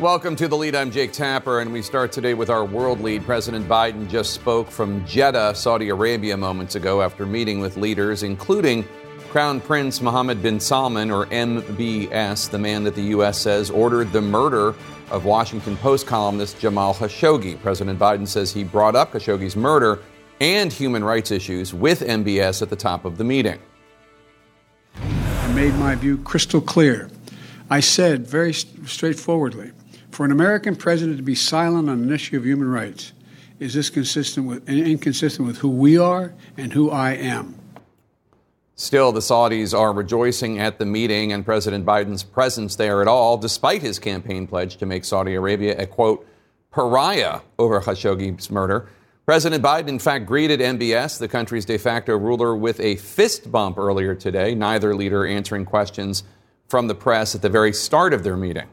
Welcome to the lead. I'm Jake Tapper, and we start today with our world lead. President Biden just spoke from Jeddah, Saudi Arabia, moments ago after meeting with leaders, including Crown Prince Mohammed bin Salman, or MBS, the man that the U.S. says ordered the murder of Washington Post columnist Jamal Khashoggi. President Biden says he brought up Khashoggi's murder and human rights issues with MBS at the top of the meeting. I made my view crystal clear. I said very straightforwardly for an American president to be silent on an issue of human rights is this consistent with inconsistent with who we are and who I am. Still, the Saudis are rejoicing at the meeting and President Biden's presence there at all, despite his campaign pledge to make Saudi Arabia a quote pariah over Khashoggi's murder. President Biden, in fact, greeted MBS, the country's de facto ruler, with a fist bump earlier today, neither leader answering questions from the press at the very start of their meeting.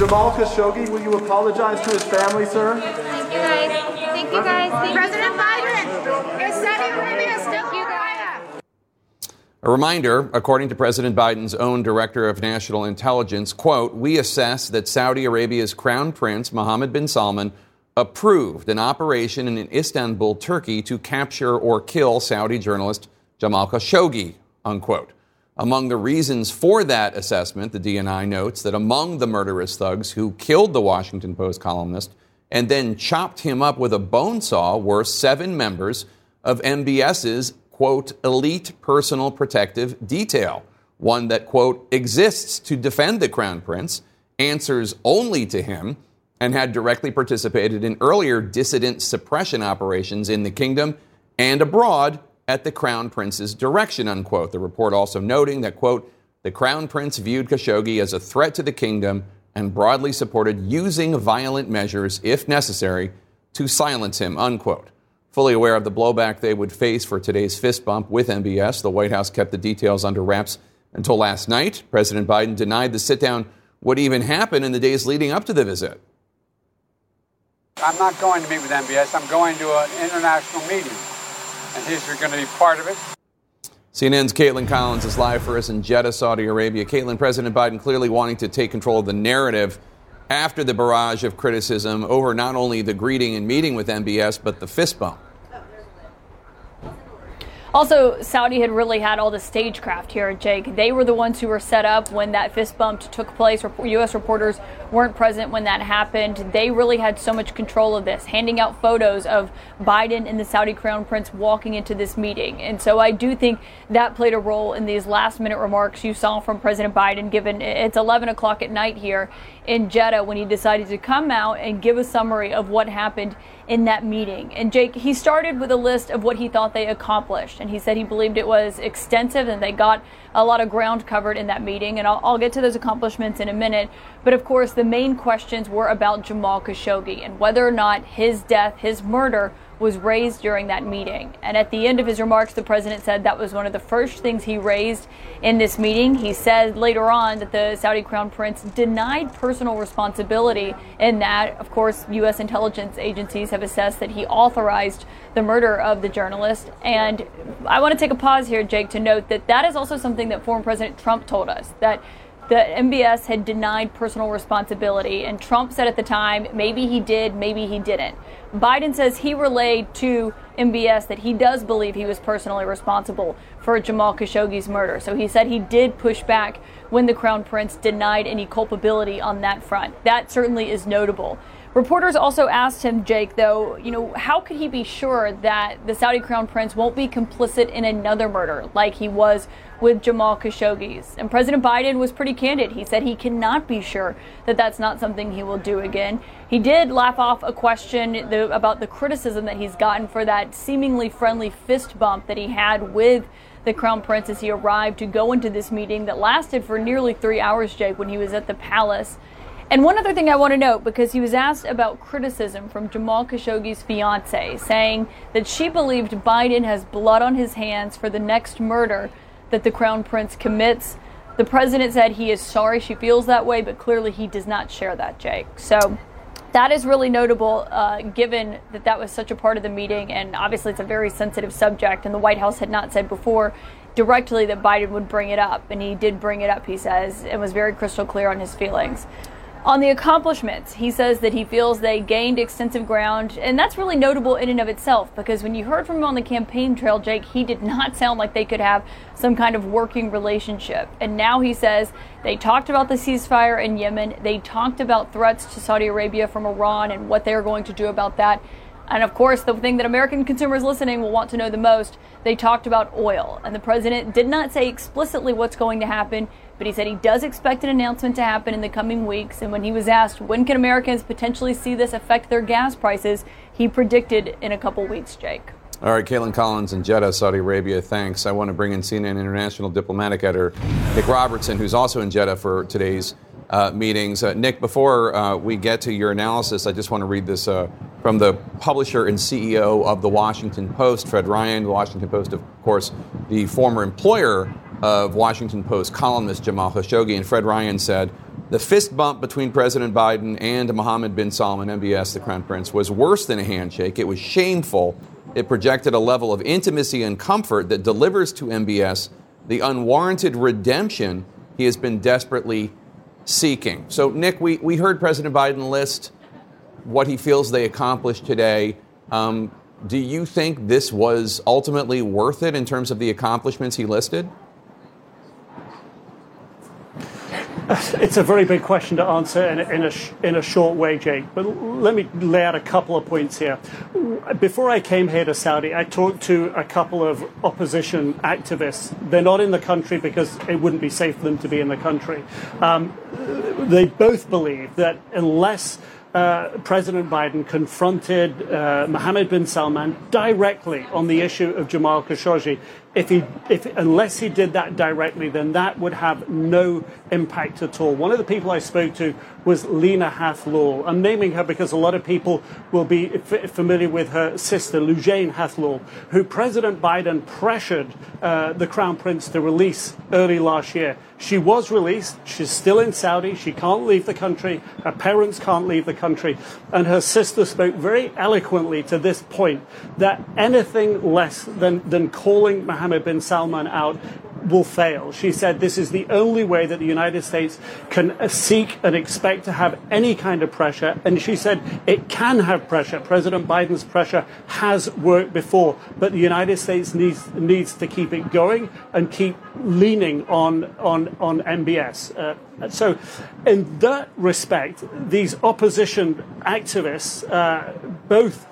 Jamal Khashoggi, will you apologize to his family, sir? Thank you, guys. Thank you, guys. Thank President Biden, is Saudi Arabia still Uganda? A reminder, according to President Biden's own director of national intelligence, quote, we assess that Saudi Arabia's crown prince, Mohammed bin Salman, approved an operation in Istanbul, Turkey to capture or kill Saudi journalist Jamal Khashoggi, unquote. Among the reasons for that assessment, the DNI notes that among the murderous thugs who killed the Washington Post columnist and then chopped him up with a bone saw were seven members of MBS's, quote, elite personal protective detail, one that, quote, exists to defend the crown prince, answers only to him, and had directly participated in earlier dissident suppression operations in the kingdom and abroad at the Crown Prince's direction, unquote. The report also noting that, quote, the Crown Prince viewed Khashoggi as a threat to the kingdom and broadly supported using violent measures, if necessary, to silence him, unquote. Fully aware of the blowback they would face for today's fist bump with MBS, the White House kept the details under wraps until last night. President Biden denied the sit down would even happen in the days leading up to the visit. I'm not going to meet with MBS. I'm going to an international meeting and he's going to be part of it. CNN's Kaitlan Collins is live for us in Jeddah, Saudi Arabia. Caitlin, President Biden clearly wanting to take control of the narrative after the barrage of criticism over not only the greeting and meeting with MBS, but the fist bump. Also, Saudi had really had all the stagecraft here, at Jake. They were the ones who were set up when that fist bump took place. U.S. reporters weren't present when that happened. They really had so much control of this, handing out photos of Biden and the Saudi crown prince walking into this meeting. And so I do think that played a role in these last minute remarks you saw from President Biden, given it's 11 o'clock at night here in Jeddah when he decided to come out and give a summary of what happened in that meeting. And Jake, he started with a list of what he thought they accomplished. And he said he believed it was extensive and they got a lot of ground covered in that meeting. And I'll, I'll get to those accomplishments in a minute. But of course, the main questions were about Jamal Khashoggi and whether or not his death, his murder, was raised during that meeting. And at the end of his remarks, the president said that was one of the first things he raised in this meeting. He said later on that the Saudi crown prince denied personal responsibility in that. Of course, U.S. intelligence agencies have assessed that he authorized the murder of the journalist. And I want to take a pause here, Jake, to note that that is also something that former President Trump told us that the MBS had denied personal responsibility. And Trump said at the time, maybe he did, maybe he didn't. Biden says he relayed to MBS that he does believe he was personally responsible for Jamal Khashoggi's murder. So he said he did push back when the Crown Prince denied any culpability on that front. That certainly is notable. Reporters also asked him, Jake, though, you know, how could he be sure that the Saudi crown prince won't be complicit in another murder like he was with Jamal Khashoggi's? And President Biden was pretty candid. He said he cannot be sure that that's not something he will do again. He did laugh off a question the, about the criticism that he's gotten for that seemingly friendly fist bump that he had with the crown prince as he arrived to go into this meeting that lasted for nearly three hours, Jake, when he was at the palace. And one other thing I want to note, because he was asked about criticism from Jamal Khashoggi's fiance, saying that she believed Biden has blood on his hands for the next murder that the crown prince commits. The president said he is sorry she feels that way, but clearly he does not share that, Jake. So that is really notable uh, given that that was such a part of the meeting. And obviously, it's a very sensitive subject. And the White House had not said before directly that Biden would bring it up. And he did bring it up, he says, and was very crystal clear on his feelings. On the accomplishments, he says that he feels they gained extensive ground, and that's really notable in and of itself because when you heard from him on the campaign trail, Jake, he did not sound like they could have some kind of working relationship. And now he says they talked about the ceasefire in Yemen, they talked about threats to Saudi Arabia from Iran and what they're going to do about that. And of course, the thing that American consumers listening will want to know the most, they talked about oil. And the president did not say explicitly what's going to happen, but he said he does expect an announcement to happen in the coming weeks. And when he was asked when can Americans potentially see this affect their gas prices, he predicted in a couple weeks, Jake. All right, Kaitlan Collins in Jeddah, Saudi Arabia. Thanks. I want to bring in CNN international diplomatic editor Nick Robertson, who's also in Jeddah for today's uh, meetings. Uh, Nick, before uh, we get to your analysis, I just want to read this uh, from the publisher and CEO of the Washington Post, Fred Ryan. The Washington Post, of course, the former employer of Washington Post columnist Jamal Khashoggi. And Fred Ryan said, the fist bump between President Biden and Mohammed bin Salman, MBS, the Crown Prince, was worse than a handshake. It was shameful. It projected a level of intimacy and comfort that delivers to MBS the unwarranted redemption he has been desperately seeking. So, Nick, we, we heard President Biden list what he feels they accomplished today. Um, do you think this was ultimately worth it in terms of the accomplishments he listed? It's a very big question to answer in a, in, a, in a short way, Jake. But let me lay out a couple of points here. Before I came here to Saudi, I talked to a couple of opposition activists. They're not in the country because it wouldn't be safe for them to be in the country. Um, they both believe that unless uh, President Biden confronted uh, Mohammed bin Salman directly on the issue of Jamal Khashoggi. If he, if, unless he did that directly, then that would have no impact at all. One of the people I spoke to was Lina Hathloul. I'm naming her because a lot of people will be f- familiar with her sister, Loujain Hathloul, who President Biden pressured uh, the Crown Prince to release early last year. She was released. She's still in Saudi. She can't leave the country. Her parents can't leave the country. And her sister spoke very eloquently to this point that anything less than, than calling bin Salman out will fail. She said this is the only way that the United States can seek and expect to have any kind of pressure. And she said it can have pressure. President Biden's pressure has worked before, but the United States needs, needs to keep it going and keep leaning on, on, on MBS. Uh, so, in that respect, these opposition activists uh, both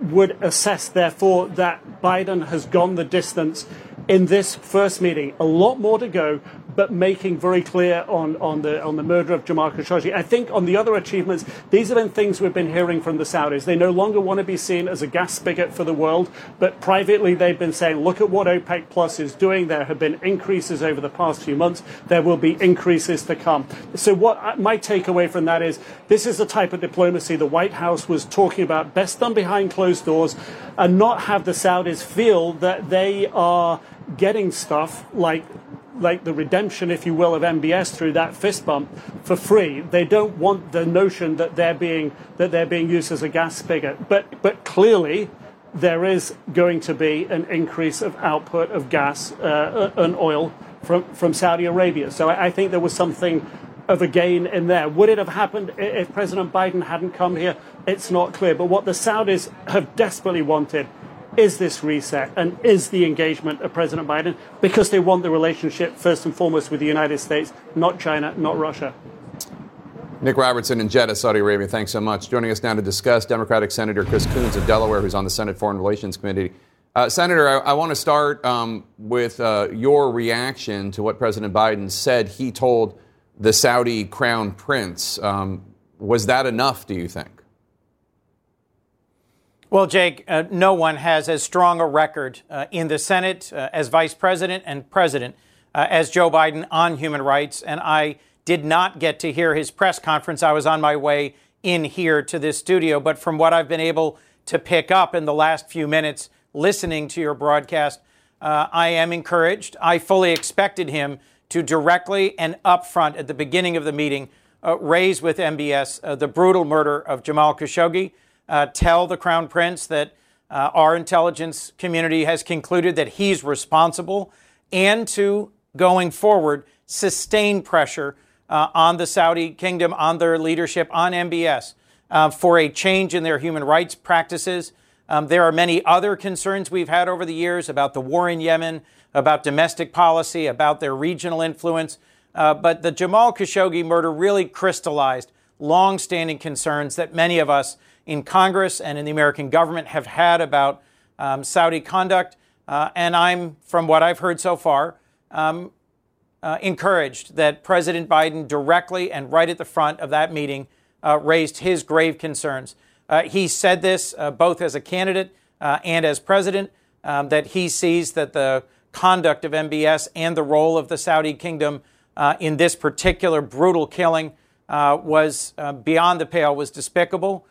would assess, therefore, that Biden has gone the distance in this first meeting. A lot more to go, but making very clear on, on, the, on the murder of Jamal Khashoggi. I think on the other achievements, these have been things we've been hearing from the Saudis. They no longer want to be seen as a gas spigot for the world, but privately they've been saying, look at what OPEC Plus is doing. There have been increases over the past few months. There will be increases to come. So what uh, my takeaway from that is this is the type of diplomacy the White House was talking about, best done behind closed doors, and not have the Saudis feel that they are getting stuff like like the redemption, if you will, of MBS through that fist bump for free. They don't want the notion that they're being that they're being used as a gas spigot. But but clearly, there is going to be an increase of output of gas uh, and oil from from Saudi Arabia. So I, I think there was something of a gain in there. Would it have happened if President Biden hadn't come here? It's not clear. But what the Saudis have desperately wanted is this reset and is the engagement of President Biden because they want the relationship first and foremost with the United States, not China, not Russia. Nick Robertson in Jeddah, Saudi Arabia, thanks so much. Joining us now to discuss Democratic Senator Chris Coons of Delaware, who's on the Senate Foreign Relations Committee. Uh, Senator, I, I want to start um, with uh, your reaction to what President Biden said he told the Saudi crown prince. Um, was that enough, do you think? Well, Jake, uh, no one has as strong a record uh, in the Senate uh, as vice president and president uh, as Joe Biden on human rights. And I did not get to hear his press conference. I was on my way in here to this studio. But from what I've been able to pick up in the last few minutes listening to your broadcast, uh, I am encouraged. I fully expected him to directly and upfront at the beginning of the meeting uh, raise with MBS the brutal murder of Jamal Khashoggi, uh, tell the Crown Prince that uh, our intelligence community has concluded that he's responsible, and to going forward sustain pressure uh, on the Saudi kingdom, on their leadership, on MBS uh, for a change in their human rights practices. Um, there are many other concerns we've had over the years about the war in Yemen, about domestic policy, about their regional influence. Uh, but the Jamal Khashoggi murder really crystallized long-standing concerns that many of us in Congress and in the American government have had about um, Saudi conduct. Uh, and I'm, from what I've heard so far, um, uh, encouraged that President Biden directly and right at the front of that meeting uh, raised his grave concerns. Uh, he said this uh, both as a candidate uh, and as president um, that he sees that the conduct of MBS and the role of the Saudi kingdom in this particular brutal killing was beyond the pale, was despicable.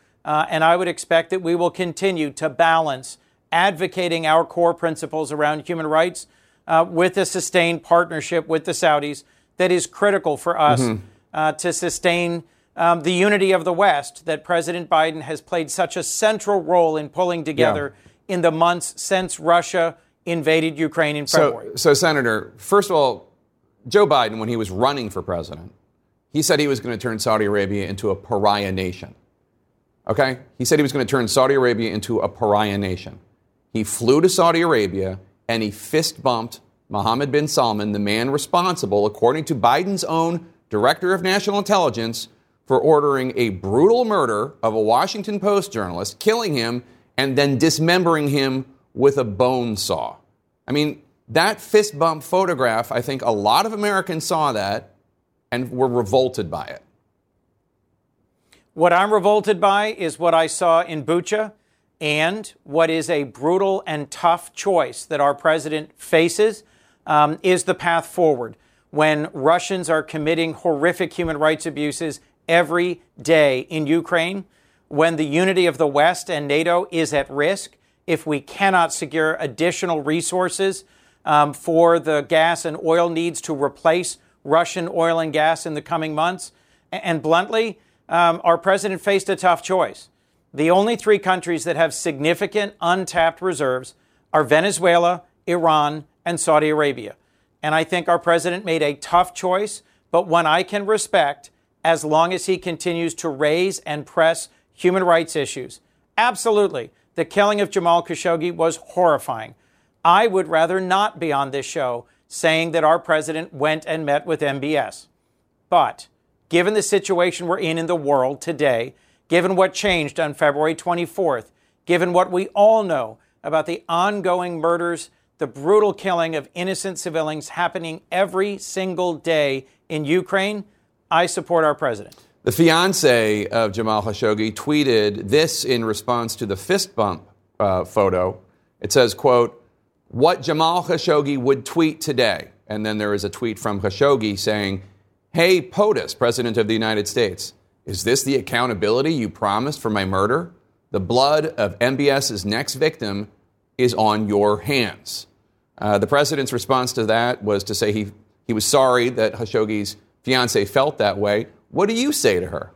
And I would expect that we will continue to balance advocating our core principles around human rights uh, with a sustained partnership with the Saudis that is critical for us mm-hmm. uh, to sustain um, the unity of the West that President Biden has played such a central role in pulling together yeah. in the months since Russia invaded Ukraine in February. So, so, Senator, first of all, Joe Biden, when he was running for president, he said he was going to turn Saudi Arabia into a pariah nation. Okay? He said he was going to turn Saudi Arabia into a pariah nation. He flew to Saudi Arabia and he fist bumped Mohammed bin Salman, the man responsible, according to Biden's own director of national intelligence, for ordering a brutal murder of a Washington Post journalist, killing him, and then dismembering him with a bone saw. I mean, that fist bump photograph, I think a lot of Americans saw that and were revolted by it. What I'm revolted by is what I saw in Bucha and what is a brutal and tough choice that our president faces um, is the path forward. When Russians are committing horrific human rights abuses every day in Ukraine, when the unity of the West and NATO is at risk, if we cannot secure additional resources um, for the gas and oil needs to replace Russian oil and gas in the coming months. And bluntly, um, our president faced a tough choice. The only three countries that have significant untapped reserves are Venezuela, Iran, and Saudi Arabia. And I think our president made a tough choice, but one I can respect as long as he continues to raise and press human rights issues. Absolutely. The killing of Jamal Khashoggi was horrifying. I would rather not be on this show saying that our president went and met with MBS. But given the situation we're in in the world today, given what changed on February 24th, given what we all know about the ongoing murders, the brutal killing of innocent civilians happening every single day in Ukraine, I support our president. The fiance of Jamal Khashoggi tweeted this in response to the fist bump uh, photo. It says, quote, what Jamal Khashoggi would tweet today. And then there is a tweet from Khashoggi saying, Hey, POTUS, President of the United States, is this the accountability you promised for my murder? The blood of MBS's next victim is on your hands. Uh, the president's response to that was to say he, he was sorry that Khashoggi's fiance felt that way. What do you say to her?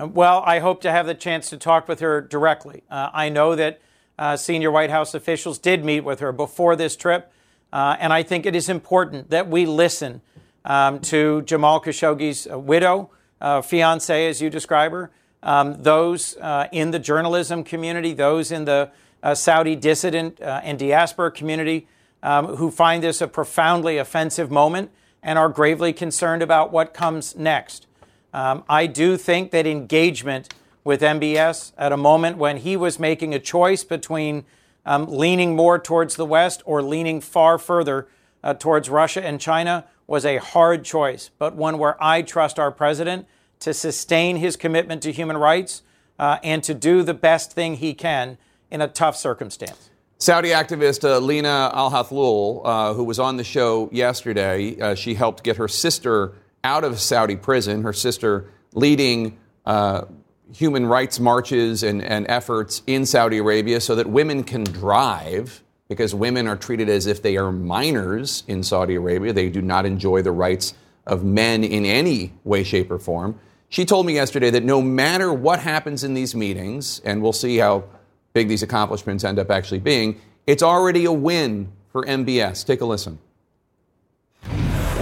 Uh, well, I hope to have the chance to talk with her directly. Uh, I know that uh, senior White House officials did meet with her before this trip, uh, and I think it is important that we listen um, to Jamal Khashoggi's uh, widow, uh, fiance, as you describe her, um, those uh, in the journalism community, those in the uh, Saudi dissident uh, and diaspora community um, who find this a profoundly offensive moment and are gravely concerned about what comes next. Um, I do think that engagement with MBS at a moment when he was making a choice between um, leaning more towards the West or leaning far further uh, towards Russia and China was a hard choice, but one where I trust our president to sustain his commitment to human rights uh, and to do the best thing he can in a tough circumstance. Saudi activist uh, Lina Al uh, who was on the show yesterday, uh, she helped get her sister out of Saudi prison. Her sister leading uh, human rights marches and, and efforts in Saudi Arabia so that women can drive because women are treated as if they are minors in Saudi Arabia. They do not enjoy the rights of men in any way, shape, or form. She told me yesterday that no matter what happens in these meetings, and we'll see how big these accomplishments end up actually being, it's already a win for MBS. Take a listen.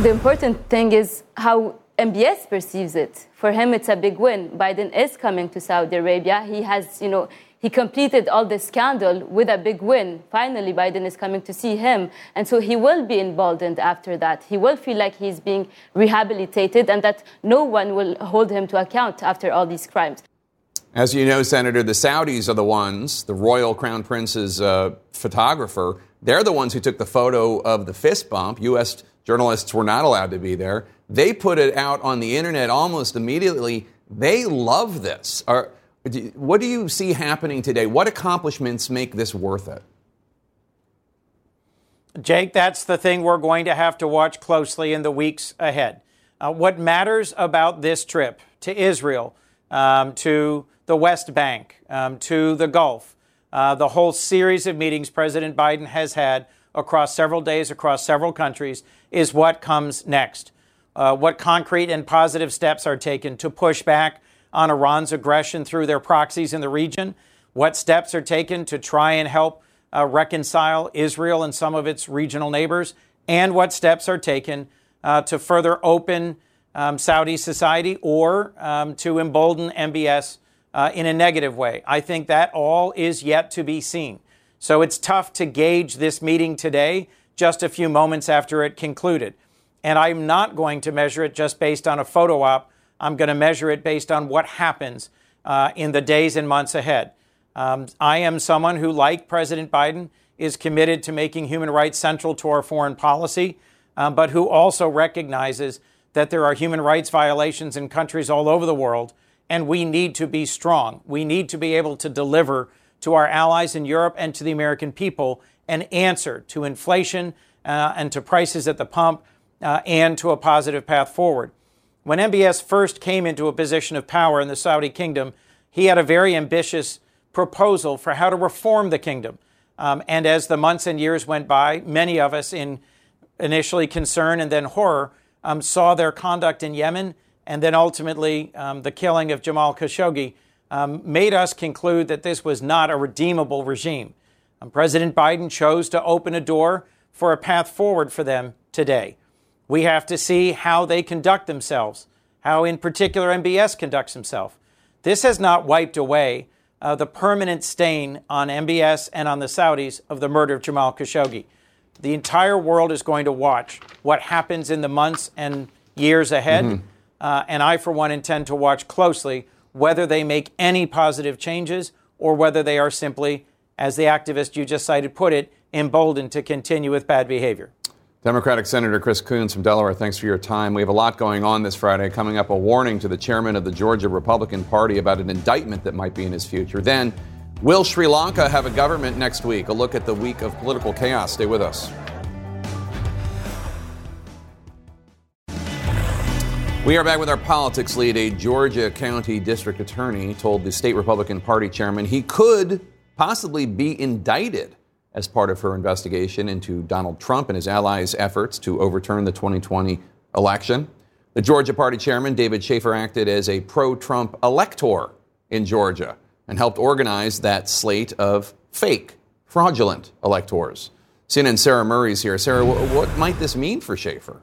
The important thing is how MBS perceives it. For him, it's a big win. Biden is coming to Saudi Arabia. He has, you know, he completed all the scandal with a big win. Finally, Biden is coming to see him. And so he will be emboldened after that. He will feel like he's being rehabilitated and that no one will hold him to account after all these crimes. As you know, Senator, the Saudis are the ones, the royal crown prince's uh, photographer, they're the ones who took the photo of the fist bump. U.S. journalists were not allowed to be there. They put it out on the internet almost immediately. They love this. Are, what do you see happening today? What accomplishments make this worth it? Jake, that's the thing we're going to have to watch closely in the weeks ahead. Uh, what matters about this trip to Israel, um, to the West Bank, um, to the Gulf, uh, the whole series of meetings President Biden has had across several days, across several countries, is what comes next. Uh, what concrete and positive steps are taken to push back on Iran's aggression through their proxies in the region, what steps are taken to try and help uh, reconcile Israel and some of its regional neighbors, and what steps are taken uh, to further open um, Saudi society or um, to embolden MBS uh, in a negative way. I think that all is yet to be seen. So it's tough to gauge this meeting today just a few moments after it concluded. And I'm not going to measure it just based on a photo op I'm going to measure it based on what happens uh, in the days and months ahead. Um, I am someone who, like President Biden, is committed to making human rights central to our foreign policy, um, but who also recognizes that there are human rights violations in countries all over the world, and we need to be strong. We need to be able to deliver to our allies in Europe and to the American people an answer to inflation uh, and to prices at the pump uh, and to a positive path forward. When MBS first came into a position of power in the Saudi kingdom, he had a very ambitious proposal for how to reform the kingdom. Um, and as the months and years went by, many of us, in initially concern and then horror, um, saw their conduct in Yemen and then ultimately um, the killing of Jamal Khashoggi um, made us conclude that this was not a redeemable regime. Um, President Biden chose to open a door for a path forward for them today. We have to see how they conduct themselves, how, in particular, MBS conducts himself. This has not wiped away uh, the permanent stain on MBS and on the Saudis of the murder of Jamal Khashoggi. The entire world is going to watch what happens in the months and years ahead. Mm-hmm. Uh, and I, for one, intend to watch closely whether they make any positive changes or whether they are simply, as the activist you just cited put it, emboldened to continue with bad behavior. Democratic Senator Chris Coons from Delaware, thanks for your time. We have a lot going on this Friday. Coming up, a warning to the chairman of the Georgia Republican Party about an indictment that might be in his future. Then, will Sri Lanka have a government next week? A look at the week of political chaos. Stay with us. We are back with our politics lead. A Georgia County District Attorney told the state Republican Party chairman he could possibly be indicted as part of her investigation into Donald Trump and his allies' efforts to overturn the 2020 election. The Georgia Party chairman, David Shafer, acted as a pro Trump elector in Georgia and helped organize that slate of fake, fraudulent electors. CNN's Sarah Murray's here. Sarah, what might this mean for Shafer?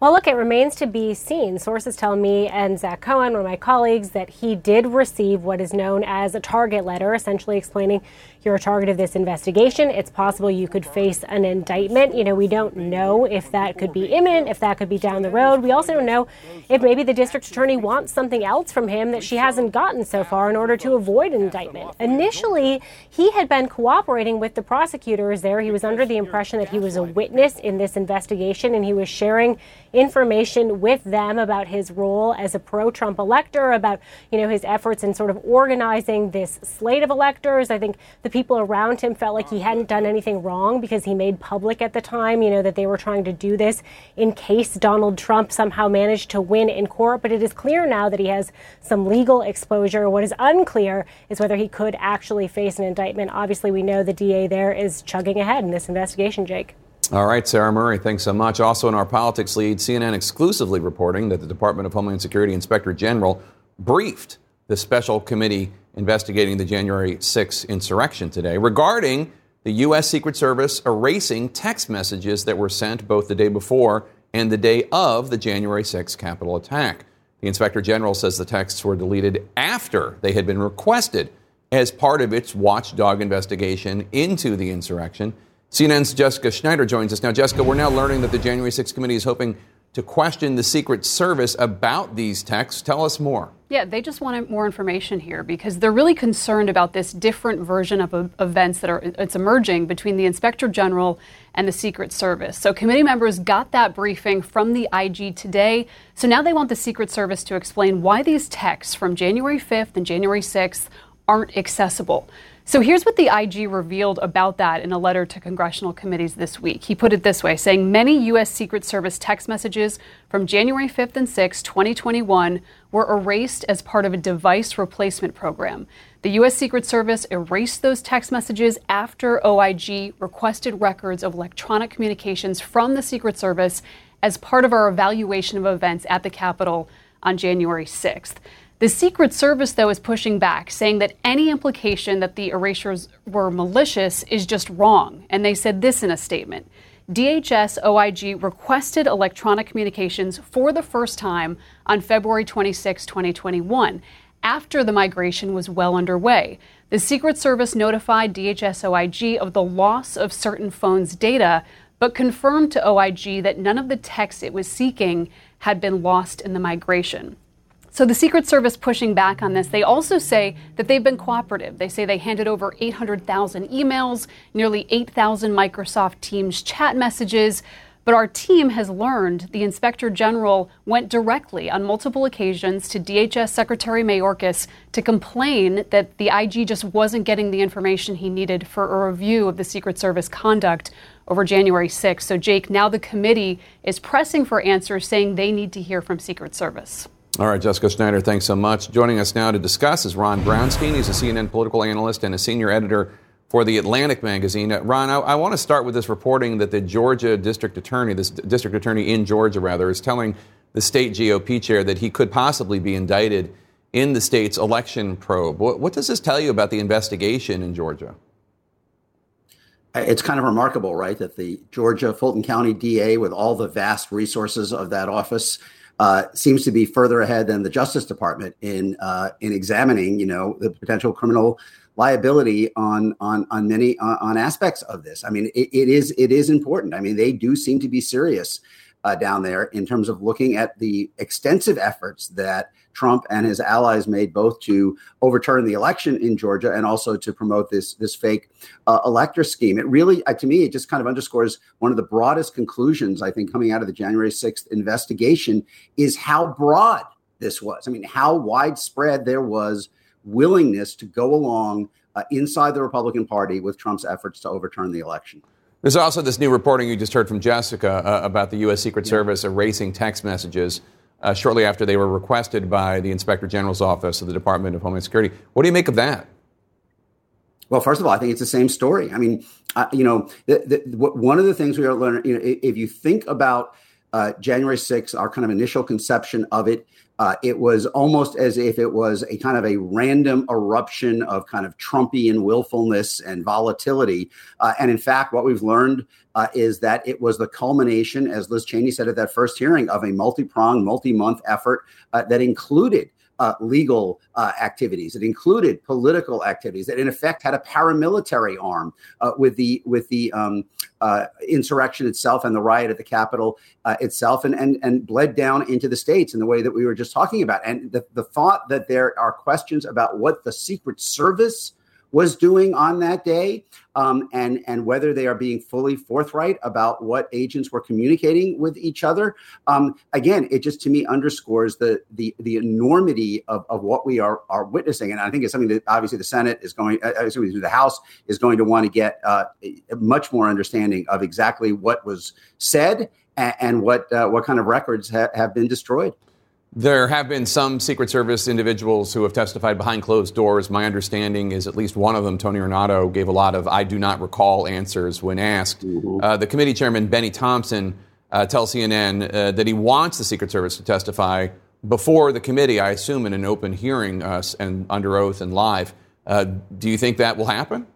Well, look, it remains to be seen. Sources tell me and Zach Cohen, one of my colleagues, that he did receive what is known as a target letter, essentially explaining you're a target of this investigation. It's possible you could face an indictment. You know, we don't know if that could be imminent, if that could be down the road. We also don't know if maybe the district attorney wants something else from him that she hasn't gotten so far in order to avoid an indictment. Initially, he had been cooperating with the prosecutors there. He was under the impression that he was a witness in this investigation and he was sharing information with them about his role as a pro-Trump elector, about you know his efforts in sort of organizing this slate of electors. I think the people around him felt like he hadn't done anything wrong because he made public at the time, you know, that they were trying to do this in case Donald Trump somehow managed to win in court. But it is clear now that he has some legal exposure. What is unclear is whether he could actually face an indictment. Obviously, we know the DA there is chugging ahead in this investigation, Jake. All right, Sarah Murray, thanks so much. Also, in our politics lead, CNN exclusively reporting that the Department of Homeland Security Inspector General briefed the special committee investigating the January 6 insurrection today regarding the U.S. Secret Service erasing text messages that were sent both the day before and the day of the January 6 Capitol attack. The Inspector General says the texts were deleted after they had been requested as part of its watchdog investigation into the insurrection. CNN's Jessica Schneider joins us now. Jessica, we're now learning that the January 6 committee is hoping to question the Secret Service about these texts. Tell us more. Yeah, they just wanted more information here because they're really concerned about this different version of uh, events that are it's emerging between the Inspector General and the Secret Service. So committee members got that briefing from the IG today. So now they want the Secret Service to explain why these texts from January 5th and January 6th aren't accessible. So here's what the IG revealed about that in a letter to congressional committees this week. He put it this way saying many U.S. Secret Service text messages from January 5th and 6th, 2021, were erased as part of a device replacement program. The U.S. Secret Service erased those text messages after OIG requested records of electronic communications from the Secret Service as part of our evaluation of events at the Capitol on January 6th. The Secret Service, though, is pushing back, saying that any implication that the erasures were malicious is just wrong. And they said this in a statement DHS OIG requested electronic communications for the first time on February 26, 2021, after the migration was well underway. The Secret Service notified DHS OIG of the loss of certain phones' data, but confirmed to OIG that none of the texts it was seeking had been lost in the migration. So the Secret Service pushing back on this. They also say that they've been cooperative. They say they handed over 800,000 emails, nearly 8,000 Microsoft Teams chat messages. But our team has learned the Inspector General went directly on multiple occasions to DHS Secretary Mayorkas to complain that the IG just wasn't getting the information he needed for a review of the Secret Service conduct over January 6th. So, Jake, now the committee is pressing for answers, saying they need to hear from Secret Service. All right, Jessica Schneider, thanks so much. Joining us now to discuss is Ron Brownstein. He's a CNN political analyst and a senior editor for the Atlantic magazine. Ron, I, I want to start with this reporting that the Georgia district attorney, this district attorney in Georgia, rather, is telling the state GOP chair that he could possibly be indicted in the state's election probe. What, what does this tell you about the investigation in Georgia? It's kind of remarkable, right, that the Georgia Fulton County DA, with all the vast resources of that office, uh, seems to be further ahead than the Justice Department in uh, in examining, you know, the potential criminal liability on on on many on, on aspects of this. I mean, it, it is it is important. I mean, they do seem to be serious uh, down there in terms of looking at the extensive efforts that Trump and his allies made both to overturn the election in Georgia and also to promote this this fake uh, elector scheme. It really, uh, to me, it just kind of underscores one of the broadest conclusions I think coming out of the January sixth investigation is how broad this was. I mean, how widespread there was willingness to go along uh, inside the Republican Party with Trump's efforts to overturn the election. There's also this new reporting you just heard from Jessica uh, about the U.S. Secret yeah. Service erasing text messages uh, shortly after they were requested by the Inspector General's office of the Department of Homeland Security. What do you make of that? Well, first of all, I think it's the same story. I mean, you know, the, the, one of the things we are learning, you know, if you think about uh, January 6th, our kind of initial conception of it, Uh, it was almost as if it was a kind of a random eruption of kind of Trumpian willfulness and volatility. Uh, and in fact, what we've learned uh, is that it was the culmination, as Liz Cheney said at that first hearing, of a multi pronged, multi month effort uh, that included uh, legal uh, activities. It included political activities. That in effect had a paramilitary arm uh, with the with the um, uh, insurrection itself and the riot at the Capitol uh, itself, and and and bled down into the states in the way that we were just talking about. And the, the thought that there are questions about what the Secret Service was doing on that day, um, and and whether they are being fully forthright about what agents were communicating with each other. Um, again, it just to me underscores the the the enormity of, of what we are are witnessing, and I think it's something that obviously the Senate is going, uh, excuse me, the House is going to want to get uh, much more understanding of exactly what was said and, and what uh, what kind of records ha- have been destroyed. There have been some Secret Service individuals who have testified behind closed doors. My understanding is at least one of them, Tony Ornato, gave a lot of I do not recall answers when asked. Mm-hmm. Uh, the committee chairman, Benny Thompson, uh, tells CNN uh, that he wants the Secret Service to testify before the committee, I assume in an open hearing uh, and under oath and live. Uh, do you think that will happen?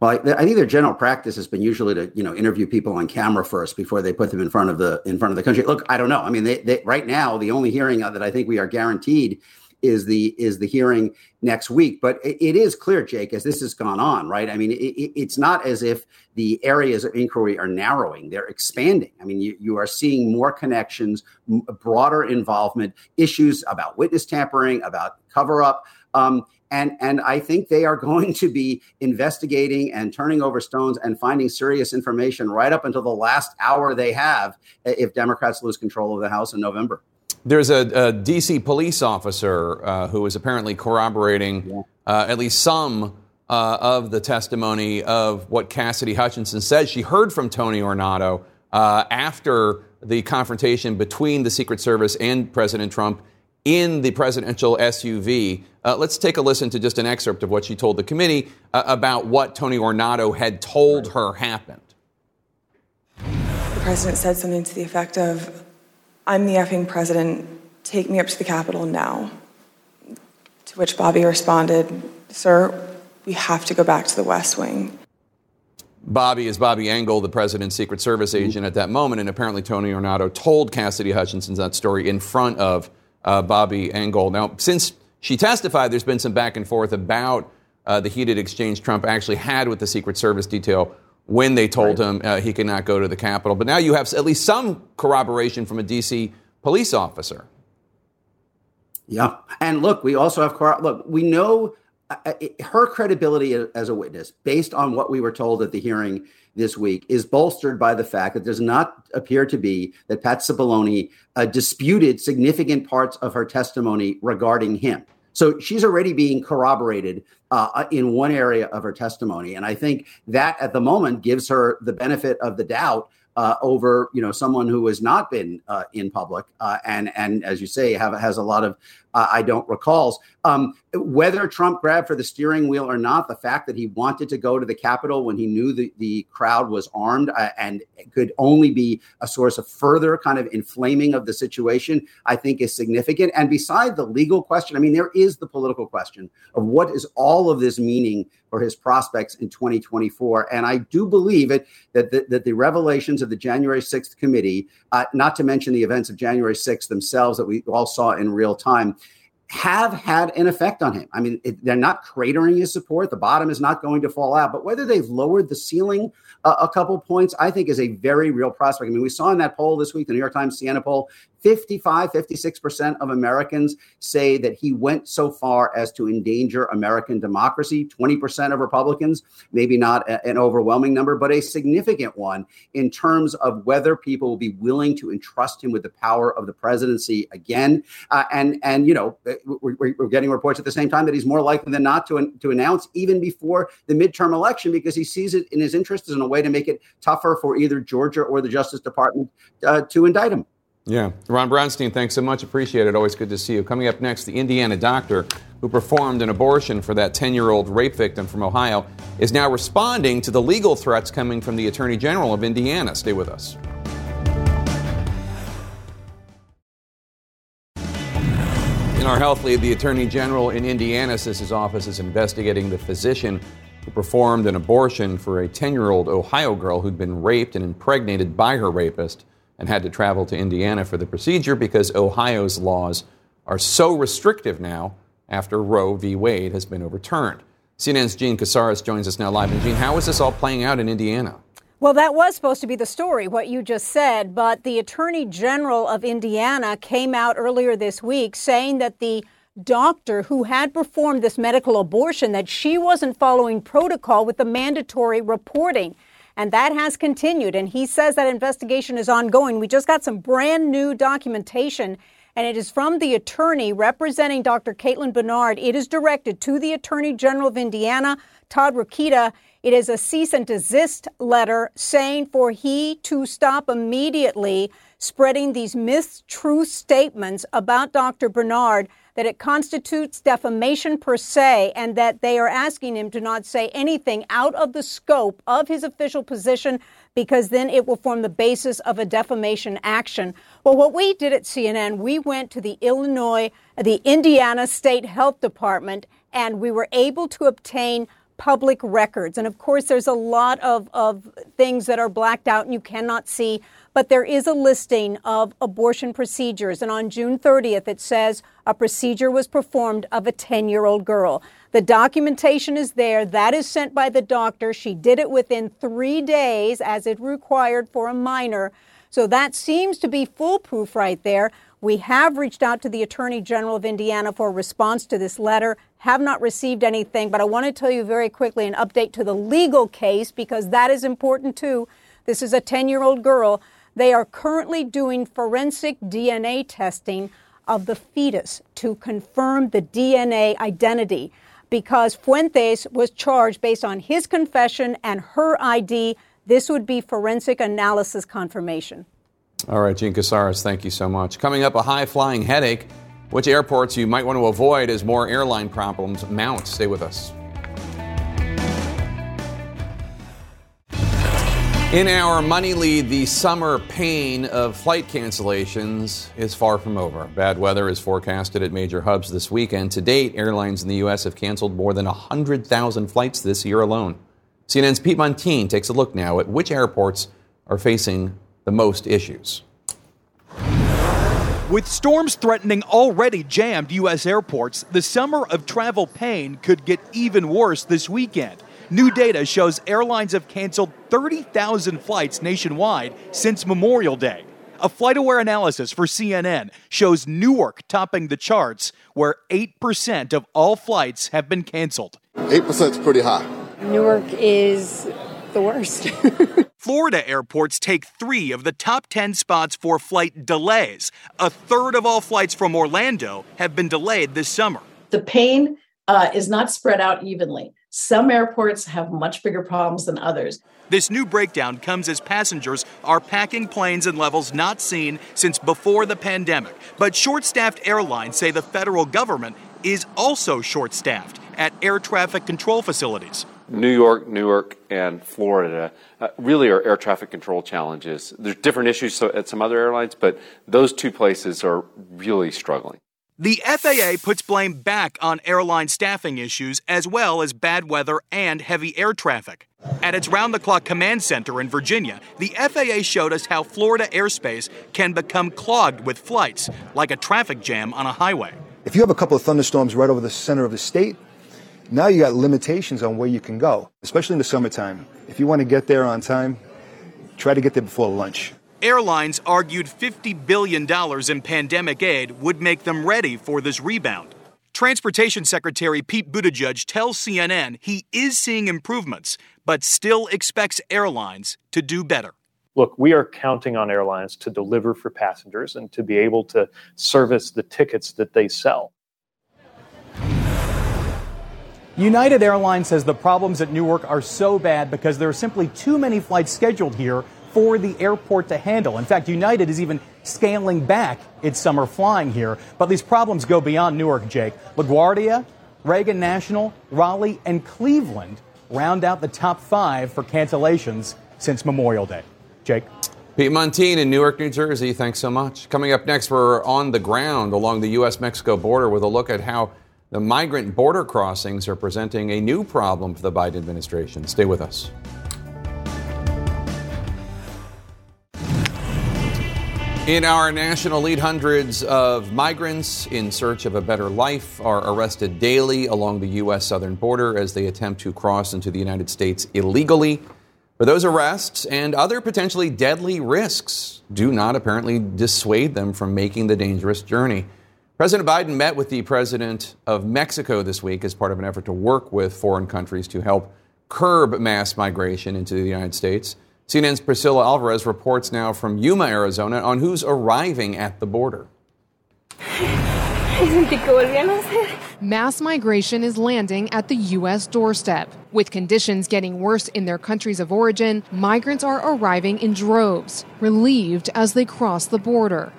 Well, I, I, think their general practice has been usually to you know interview people on camera first before they put them in front of the in front of the country. Look, I don't know. I mean, they, they, right now the only hearing that I think we are guaranteed is the is the hearing next week. But it, it is clear, Jake, as this has gone on, right? I mean, it, it's not as if the areas of inquiry are narrowing; they're expanding. I mean, you, you are seeing more connections, broader involvement, issues about witness tampering, about cover up. Um, and and I think they are going to be investigating and turning over stones and finding serious information right up until the last hour they have if Democrats lose control of the House in November. There's a, a DC police officer uh, who is apparently corroborating yeah. uh, at least some uh, of the testimony of what Cassidy Hutchinson says. She heard from Tony Ornato uh, after the confrontation between the Secret Service and President Trump in the presidential SUV. Uh, let's take a listen to just an excerpt of what she told the committee uh, about what Tony Ornato had told her happened. The president said something to the effect of, I'm the effing president, take me up to the Capitol now. To which Bobby responded, Sir, we have to go back to the West Wing. Bobby is Bobby Engel, the president's Secret Service agent at that moment, and apparently Tony Ornato told Cassidy Hutchinson that story in front of uh, Bobby Engel. Now, since she testified, there's been some back and forth about uh, the heated exchange Trump actually had with the Secret Service detail when they told right. him uh, he could not go to the Capitol. But now you have at least some corroboration from a D.C. police officer. Yeah. And look, we also have, look, we know uh, uh her credibility as a witness, based on what we were told at the hearing this week is bolstered by the fact that does not appear to be that Pat Cipollone uh, disputed significant parts of her testimony regarding him. So she's already being corroborated uh, in one area of her testimony, and I think that at the moment gives her the benefit of the doubt uh, over you know someone who has not been uh, in public uh, and and as you say have has a lot of uh, I don't recall. Um, whether Trump grabbed for the steering wheel or not, the fact that he wanted to go to the Capitol when he knew the, the crowd was armed uh, and could only be a source of further kind of inflaming of the situation, I think is significant. And beside the legal question, I mean, there is the political question of what is all of this meaning for his prospects in 2024. And I do believe it that the, that the revelations of the January 6th committee, uh, not to mention the events of January 6th themselves that we all saw in real time, have had an effect on him. I mean, it, they're not cratering his support. The bottom is not going to fall out. But whether they've lowered the ceiling uh, a couple points, I think is a very real prospect. I mean, we saw in that poll this week, the New York Times Siena poll, 55, 56% of Americans say that he went so far as to endanger American democracy. 20% of Republicans, maybe not a, an overwhelming number, but a significant one in terms of whether people will be willing to entrust him with the power of the presidency again. Uh, and, and, you know, uh, we're, we're, getting reports at the same time that he's more likely than not to, to announce even before the midterm election because he sees it in his interest as a way to make it tougher for either Georgia or the Justice Department uh, to indict him. Yeah. Ron Brownstein, thanks so much. Appreciate it. Always good to see you. Coming up next, the Indiana doctor who performed an abortion for that 10 year old rape victim from Ohio is now responding to the legal threats coming from the Attorney General of Indiana. Stay with us. In our health lead, the Attorney General in Indiana says his office is investigating the physician who performed an abortion for a 10 year old Ohio girl who'd been raped and impregnated by her rapist and had to travel to Indiana for the procedure because Ohio's laws are so restrictive now after Roe v. Wade has been overturned. CNN's Jean Casarez joins us now live. And Jean, how is this all playing out in Indiana? Well, that was supposed to be the story, what you just said, but the Attorney General of Indiana came out earlier this week saying that the doctor who had performed this medical abortion that she wasn't following protocol with the mandatory reporting. And that has continued. And he says that investigation is ongoing. We just got some brand new documentation, and it is from the attorney representing Dr. Caitlin Bernard. It is directed to the Attorney General of Indiana, Todd Rokita. It is a cease and desist letter saying for he to stop immediately spreading these mistruth statements about Dr. Bernard that it constitutes defamation per se and that they are asking him to not say anything out of the scope of his official position because then it will form the basis of a defamation action. Well, what we did at CNN, we went to the Illinois, the Indiana State Health Department, and we were able to obtain public records. And of course, there's a lot of, of things that are blacked out and you cannot see but there is a listing of abortion procedures. And on June 30th, it says a procedure was performed of a 10 year old girl. The documentation is there. That is sent by the doctor. She did it within three days, as it required for a minor. So that seems to be foolproof right there. We have reached out to the Attorney General of Indiana for a response to this letter, have not received anything, but I want to tell you very quickly an update to the legal case because that is important too. This is a 10 year old girl. They are currently doing forensic DNA testing of the fetus to confirm the DNA identity because Fuentes was charged based on his confession and her ID. This would be forensic analysis confirmation. All right, Jean Casarez, thank you so much. Coming up, a high flying headache. Which airports you might want to avoid as more airline problems mount. Stay with us. In our money lead, the summer pain of flight cancellations is far from over. Bad weather is forecasted at major hubs this weekend. To date, airlines in the U.S. have canceled more than 100,000 flights this year alone. CNN's Pete Muntean takes a look now at which airports are facing the most issues. With storms threatening already jammed U.S. airports, the summer of travel pain could get even worse this weekend. New data shows airlines have canceled 30,000 flights nationwide since Memorial Day. A FlightAware analysis for CNN shows Newark topping the charts, where 8% of all flights have been canceled. 8% is pretty high. Newark is the worst. Florida airports take three of the top 10 spots for flight delays. A third of all flights from Orlando have been delayed this summer. The pain uh, is not spread out evenly. Some airports have much bigger problems than others. This new breakdown comes as passengers are packing planes in levels not seen since before the pandemic. But short staffed airlines say the federal government is also short staffed at air traffic control facilities. New York, Newark, and Florida uh, really are air traffic control challenges. There's different issues at some other airlines, but those two places are really struggling. The FAA puts blame back on airline staffing issues as well as bad weather and heavy air traffic. At its round the clock command center in Virginia, the FAA showed us how Florida airspace can become clogged with flights, like a traffic jam on a highway. If you have a couple of thunderstorms right over the center of the state, now you got limitations on where you can go, especially in the summertime. If you want to get there on time, try to get there before lunch. Airlines argued $50 billion in pandemic aid would make them ready for this rebound. Transportation Secretary Pete Buttigieg tells CNN he is seeing improvements, but still expects airlines to do better. Look, we are counting on airlines to deliver for passengers and to be able to service the tickets that they sell. United Airlines says the problems at Newark are so bad because there are simply too many flights scheduled here for the airport to handle. In fact, United is even scaling back its summer flying here. But these problems go beyond Newark, Jake. LaGuardia, Reagan National, Raleigh, and Cleveland round out the top five for cancellations since Memorial Day. Jake? Pete Muntean in Newark, New Jersey, thanks so much. Coming up next, we're on the ground along the U.S. Mexico border with a look at how the migrant border crossings are presenting a new problem for the Biden administration. Stay with us. In our national lead, hundreds of migrants in search of a better life are arrested daily along the U.S. southern border as they attempt to cross into the United States illegally. But those arrests and other potentially deadly risks do not apparently dissuade them from making the dangerous journey. President Biden met with the president of Mexico this week as part of an effort to work with foreign countries to help curb mass migration into the United States. CNN's Priscilla Alvarez reports now from Yuma, Arizona, on who's arriving at the border. Mass migration is landing at the U.S. doorstep. With conditions getting worse in their countries of origin, migrants are arriving in droves, relieved as they cross the border.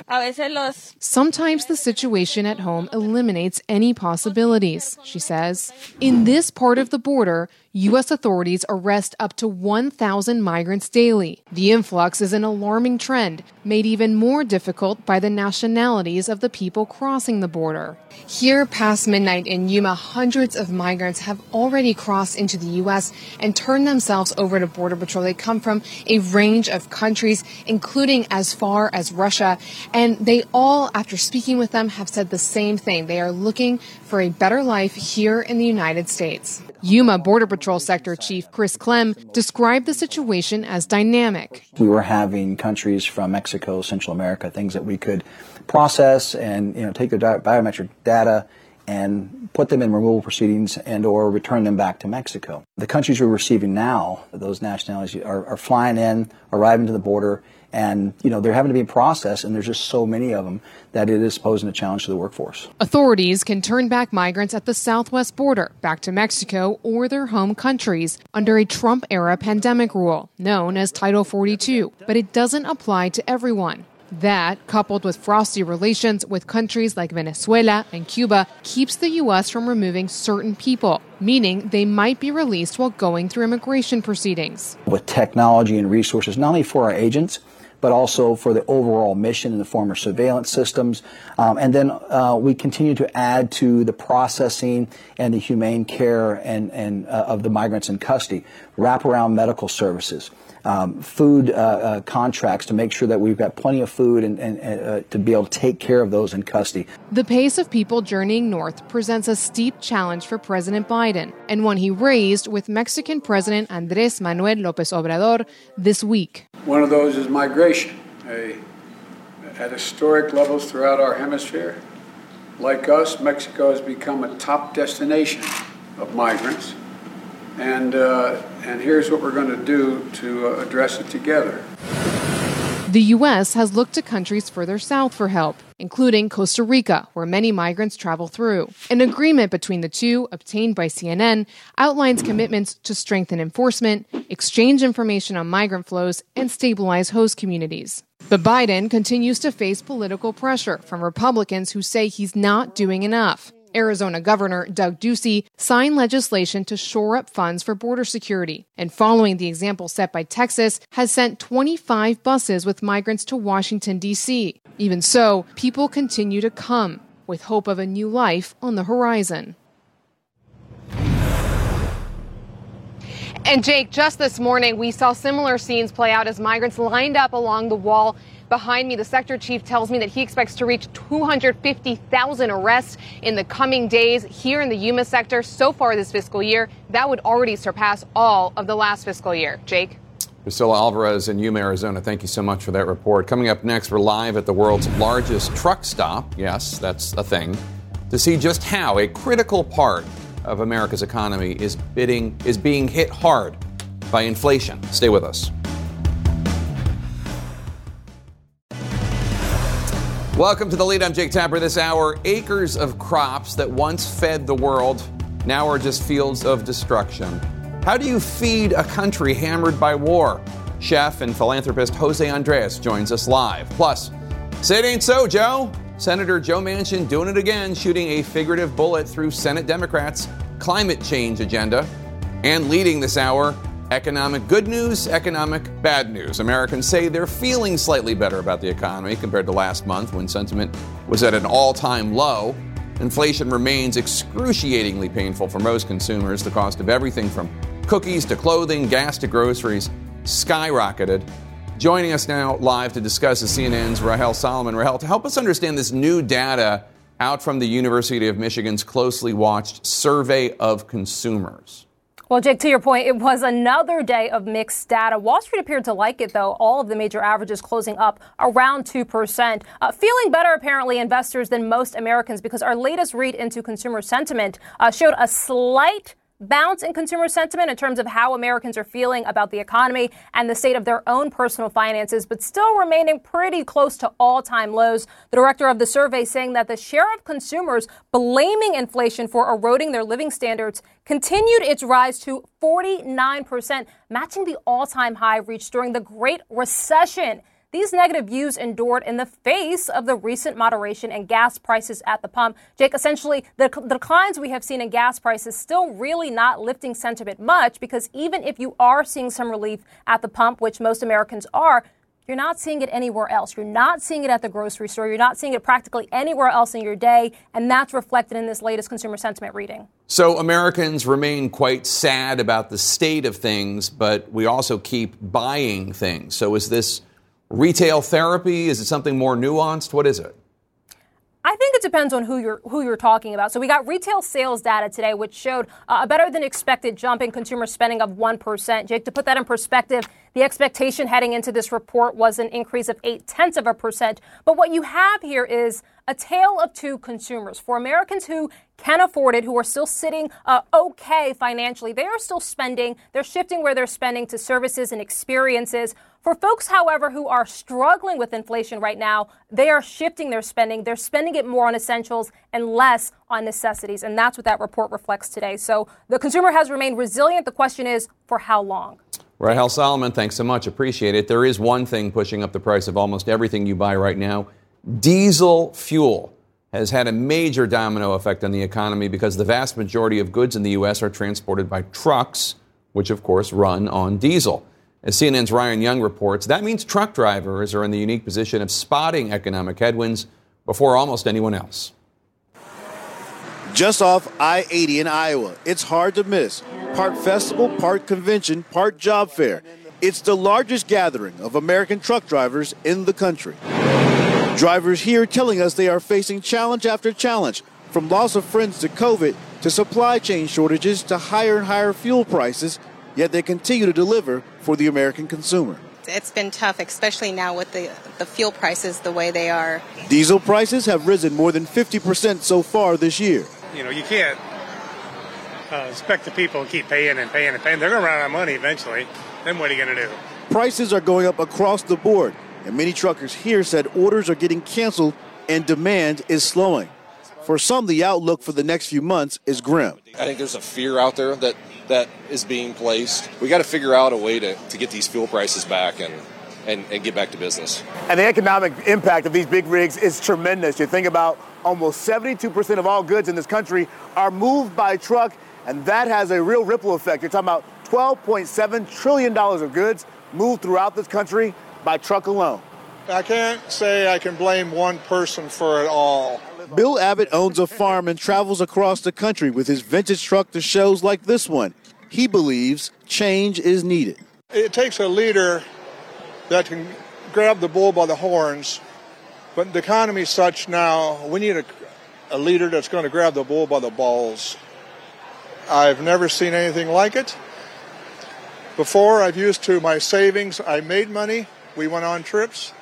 Sometimes the situation at home eliminates any possibilities, she says. In this part of the border, U.S. authorities arrest up to 1,000 migrants daily. The influx is an alarming trend, made even more difficult by the nationalities of the people crossing the border. Here, past midnight in Yuma, hundreds of migrants have already crossed into the U.S. and turned themselves over to Border Patrol. They come from a range of countries, including as far as Russia. And they all, after speaking with them, have said the same thing. They are looking for a better life here in the United States. Yuma Border Patrol Sector Chief Chris Clem described the situation as dynamic. We were having countries from Mexico, Central America, things that we could process and you know take their biometric data and put them in removal proceedings and or return them back to Mexico. The countries we're receiving now, those nationalities are, are flying in, arriving to the border, and you know they're having to be processed and there's just so many of them that it is posing a challenge to the workforce. Authorities can turn back migrants at the southwest border back to mexico or their home countries under a trump era pandemic rule known as title 42 but it doesn't apply to everyone that, coupled with frosty relations with countries like Venezuela and Cuba, keeps the U.S. from removing certain people, meaning they might be released while going through immigration proceedings. With technology and resources, not only for our agents, but also for the overall mission in the form of surveillance systems. Um, and then uh, we continue to add to the processing and the humane care and, and uh, of the migrants in custody, wraparound medical services um, food uh, uh, contracts to make sure that we've got plenty of food and, and uh, to be able to take care of those in custody. The pace of people journeying north presents a steep challenge for President Biden, and one he raised with Mexican President Andrés Manuel López Obrador this week. One of those is migration. A, at historic levels throughout our hemisphere, like us, Mexico has become a top destination of migrants. And, uh, and here's what we're going to do to uh, address it together. The U.S. has looked to countries further south for help, including Costa Rica, where many migrants travel through. An agreement between the two, obtained by CNN, outlines commitments to strengthen enforcement, exchange information on migrant flows, and stabilize host communities. But Biden continues to face political pressure from Republicans who say he's not doing enough. Arizona Governor Doug Ducey signed legislation to shore up funds for border security, and following the example set by Texas, has sent 25 buses with migrants to Washington, D.C. Even so, people continue to come with hope of a new life on the horizon. And Jake, just this morning, we saw similar scenes play out as migrants lined up along the wall behind me. The sector chief tells me that he expects to reach 250,000 arrests in the coming days here in the Yuma sector so far this fiscal year. That would already surpass all of the last fiscal year. Jake? Priscilla Alvarez in Yuma, Arizona. Thank you so much for that report. Coming up next, we're live at the world's largest truck stop. Yes, that's a thing. To see just how a critical part of America's economy is bidding is being hit hard by inflation. Stay with us. Welcome to the lead. I'm Jake Tapper. This hour, acres of crops that once fed the world now are just fields of destruction. How do you feed a country hammered by war? Chef and philanthropist Jose Andres joins us live. Plus, say it ain't so, Joe. Senator Joe Manchin doing it again, shooting a figurative bullet through Senate Democrats' climate change agenda. And leading this hour, Economic good news, economic bad news. Americans say they're feeling slightly better about the economy compared to last month when sentiment was at an all time low. Inflation remains excruciatingly painful for most consumers. The cost of everything from cookies to clothing, gas to groceries skyrocketed. Joining us now live to discuss is CNN's Rahel Solomon. Rahel, to help us understand this new data out from the University of Michigan's closely watched survey of consumers. Well, Jake, to your point, it was another day of mixed data. Wall Street appeared to like it, though. All of the major averages closing up around 2%. Uh, feeling better, apparently, investors than most Americans because our latest read into consumer sentiment uh, showed a slight bounce in consumer sentiment in terms of how Americans are feeling about the economy and the state of their own personal finances, but still remaining pretty close to all time lows. The director of the survey saying that the share of consumers blaming inflation for eroding their living standards continued its rise to 49%, matching the all time high reached during the Great Recession. These negative views endured in the face of the recent moderation in gas prices at the pump. Jake, essentially, the, the declines we have seen in gas prices still really not lifting sentiment much because even if you are seeing some relief at the pump, which most Americans are, you're not seeing it anywhere else. You're not seeing it at the grocery store. You're not seeing it practically anywhere else in your day. And that's reflected in this latest consumer sentiment reading. So Americans remain quite sad about the state of things, but we also keep buying things. So is this retail therapy? Is it something more nuanced? What is it? I think it depends on who you're who you're talking about. So we got retail sales data today, which showed uh, a better than expected jump in consumer spending of one percent. Jake, to put that in perspective, the expectation heading into this report was an increase of eight tenths of a percent. But what you have here is a tale of two consumers. For Americans who can afford it, who are still sitting uh, okay financially, they are still spending. They're shifting where they're spending to services and experiences. For folks, however, who are struggling with inflation right now, they are shifting their spending. They're spending it more on essentials and less on necessities. And that's what that report reflects today. So the consumer has remained resilient. The question is, for how long? Rahel Solomon, thanks so much. Appreciate it. There is one thing pushing up the price of almost everything you buy right now diesel fuel has had a major domino effect on the economy because the vast majority of goods in the U.S. are transported by trucks, which of course run on diesel. As CNN's Ryan Young reports, that means truck drivers are in the unique position of spotting economic headwinds before almost anyone else. Just off I 80 in Iowa, it's hard to miss. Part festival, part convention, part job fair. It's the largest gathering of American truck drivers in the country. Drivers here telling us they are facing challenge after challenge, from loss of friends to COVID to supply chain shortages to higher and higher fuel prices, yet they continue to deliver for the American consumer. It's been tough, especially now with the, the fuel prices the way they are. Diesel prices have risen more than 50% so far this year. You know, you can't uh, expect the people to keep paying and paying and paying. They're going to run out of money eventually. Then what are you going to do? Prices are going up across the board, and many truckers here said orders are getting canceled and demand is slowing. For some, the outlook for the next few months is grim. I think there's a fear out there that that is being placed. We got to figure out a way to, to get these fuel prices back and, and, and get back to business. And the economic impact of these big rigs is tremendous. You think about almost 72% of all goods in this country are moved by truck, and that has a real ripple effect. You're talking about $12.7 trillion of goods moved throughout this country by truck alone. I can't say I can blame one person for it all. Bill Abbott owns a farm and travels across the country with his vintage truck to shows like this one. He believes change is needed. It takes a leader that can grab the bull by the horns, but the economy is such now, we need a, a leader that's going to grab the bull by the balls. I've never seen anything like it. Before, I've used to my savings, I made money, we went on trips,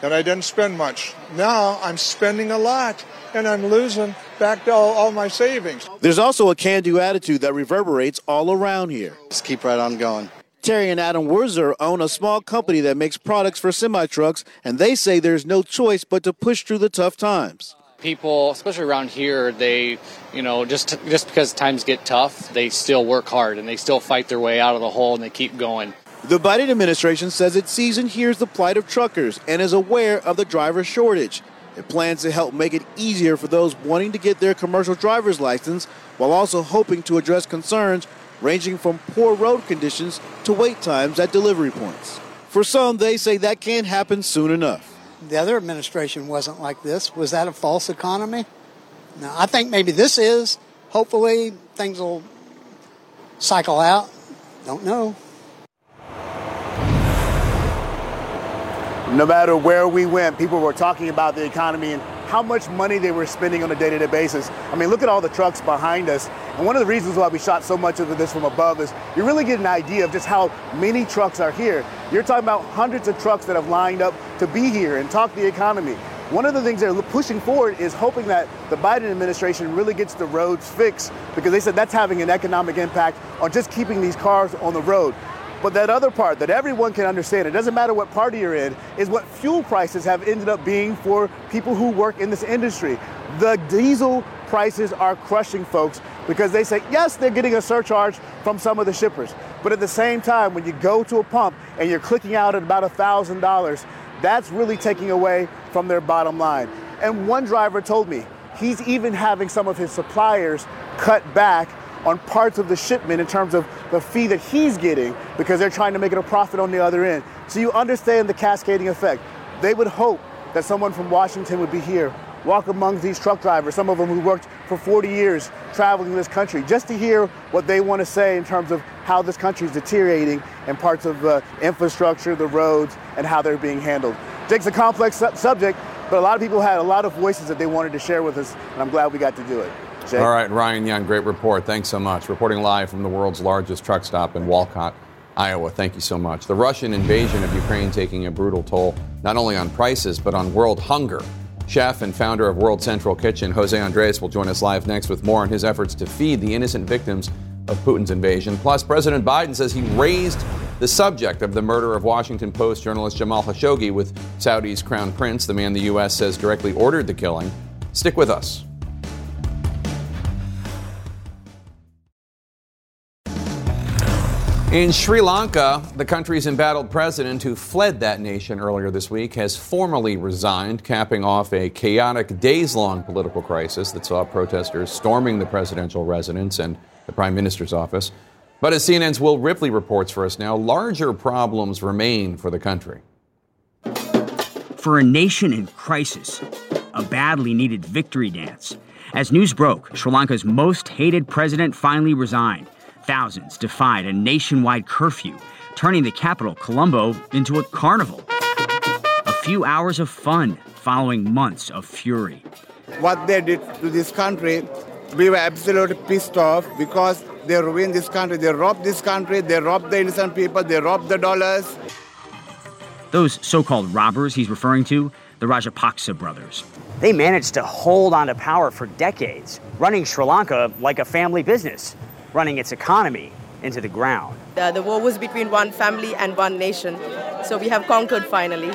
and I didn't spend much. Now I'm spending a lot and I'm losing back to all, all my savings. There's also a can do attitude that reverberates all around here. Just keep right on going. Terry and Adam Werzer own a small company that makes products for semi trucks, and they say there's no choice but to push through the tough times. People, especially around here, they, you know, just just because times get tough, they still work hard and they still fight their way out of the hole and they keep going. The Biden administration says it sees and hears the plight of truckers and is aware of the driver shortage. It plans to help make it easier for those wanting to get their commercial driver's license while also hoping to address concerns ranging from poor road conditions to wait times at delivery points. For some, they say that can't happen soon enough. The other administration wasn't like this. Was that a false economy? No, I think maybe this is. Hopefully, things will cycle out. Don't know. No matter where we went, people were talking about the economy and how much money they were spending on a day-to-day basis. I mean, look at all the trucks behind us. And one of the reasons why we shot so much of this from above is you really get an idea of just how many trucks are here. You're talking about hundreds of trucks that have lined up to be here and talk the economy. One of the things they're pushing forward is hoping that the Biden administration really gets the roads fixed because they said that's having an economic impact on just keeping these cars on the road. But that other part that everyone can understand, it doesn't matter what party you're in, is what fuel prices have ended up being for people who work in this industry. The diesel prices are crushing folks because they say, yes, they're getting a surcharge from some of the shippers. But at the same time, when you go to a pump and you're clicking out at about $1,000, that's really taking away from their bottom line. And one driver told me he's even having some of his suppliers cut back on parts of the shipment in terms of the fee that he's getting because they're trying to make it a profit on the other end. So you understand the cascading effect. They would hope that someone from Washington would be here, walk among these truck drivers, some of them who worked for 40 years traveling this country, just to hear what they want to say in terms of how this country is deteriorating and parts of the infrastructure, the roads, and how they're being handled. Jake's a complex su- subject, but a lot of people had a lot of voices that they wanted to share with us, and I'm glad we got to do it. All right, Ryan Young, great report. Thanks so much. Reporting live from the world's largest truck stop in Walcott, Iowa. Thank you so much. The Russian invasion of Ukraine taking a brutal toll not only on prices, but on world hunger. Chef and founder of World Central Kitchen, Jose Andres, will join us live next with more on his efforts to feed the innocent victims of Putin's invasion. Plus, President Biden says he raised the subject of the murder of Washington Post journalist Jamal Khashoggi with Saudi's crown prince, the man the U.S. says directly ordered the killing. Stick with us. In Sri Lanka, the country's embattled president, who fled that nation earlier this week, has formally resigned, capping off a chaotic days long political crisis that saw protesters storming the presidential residence and the prime minister's office. But as CNN's Will Ripley reports for us now, larger problems remain for the country. For a nation in crisis, a badly needed victory dance. As news broke, Sri Lanka's most hated president finally resigned. Thousands defied a nationwide curfew, turning the capital, Colombo, into a carnival. A few hours of fun following months of fury. What they did to this country, we were absolutely pissed off because they ruined this country. They robbed this country, they robbed the innocent people, they robbed the dollars. Those so called robbers he's referring to, the Rajapaksa brothers. They managed to hold on to power for decades, running Sri Lanka like a family business running its economy into the ground. Uh, the war was between one family and one nation, so we have conquered finally.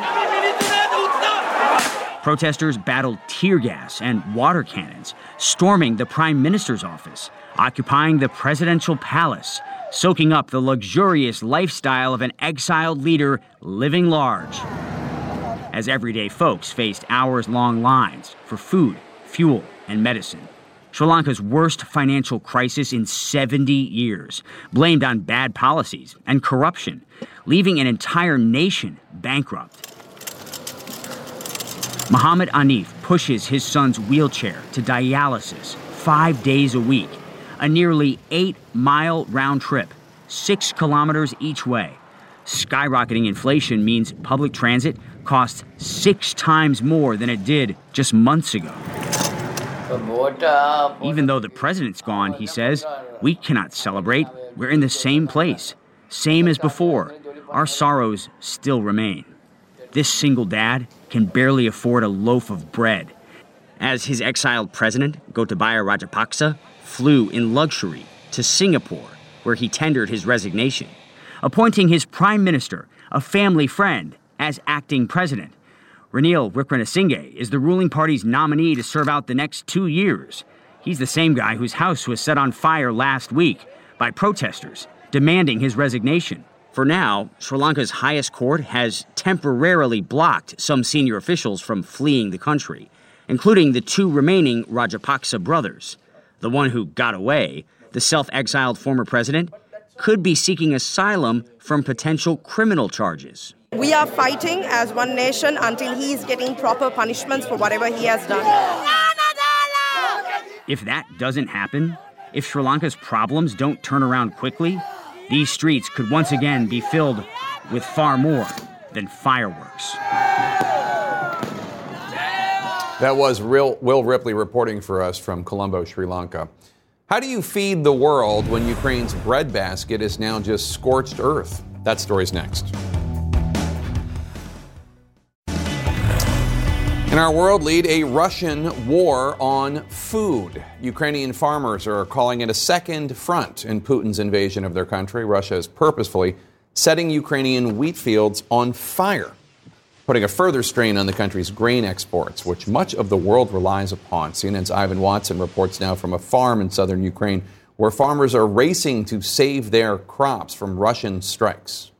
Protesters battled tear gas and water cannons, storming the prime minister's office, occupying the presidential palace, soaking up the luxurious lifestyle of an exiled leader living large. As everyday folks faced hours long lines for food, fuel, and medicine. Sri Lanka's worst financial crisis in 70 years, blamed on bad policies and corruption, leaving an entire nation bankrupt. Muhammad Anif pushes his son's wheelchair to dialysis five days a week, a nearly eight mile round trip, six kilometers each way. Skyrocketing inflation means public transit costs six times more than it did just months ago. Even though the president's gone, he says, we cannot celebrate. We're in the same place, same as before. Our sorrows still remain. This single dad can barely afford a loaf of bread. As his exiled president, Gotabaya Rajapaksa, flew in luxury to Singapore, where he tendered his resignation, appointing his prime minister, a family friend, as acting president. Ranil Wickremesinghe is the ruling party's nominee to serve out the next two years. He's the same guy whose house was set on fire last week by protesters demanding his resignation. For now, Sri Lanka's highest court has temporarily blocked some senior officials from fleeing the country, including the two remaining Rajapaksa brothers. The one who got away, The self exiled former president could be seeking asylum from potential criminal charges. We are fighting as one nation until he is getting proper punishments for whatever he has done. If that doesn't happen, if Sri Lanka's problems don't turn around quickly, these streets could once again be filled with far more than fireworks. That was real Will Ripley reporting for us from Colombo, Sri Lanka. How do you feed the world when Ukraine's breadbasket is now just scorched earth? That story's next. In our world lead, a Russian war on food. Ukrainian farmers are calling it a second front in Putin's invasion of their country. Russia is purposefully setting Ukrainian wheat fields on fire, putting a further strain on the country's grain exports, which much of the world relies upon. CNN's Ivan Watson reports now from a farm in southern Ukraine where farmers are racing to save their crops from Russian strikes.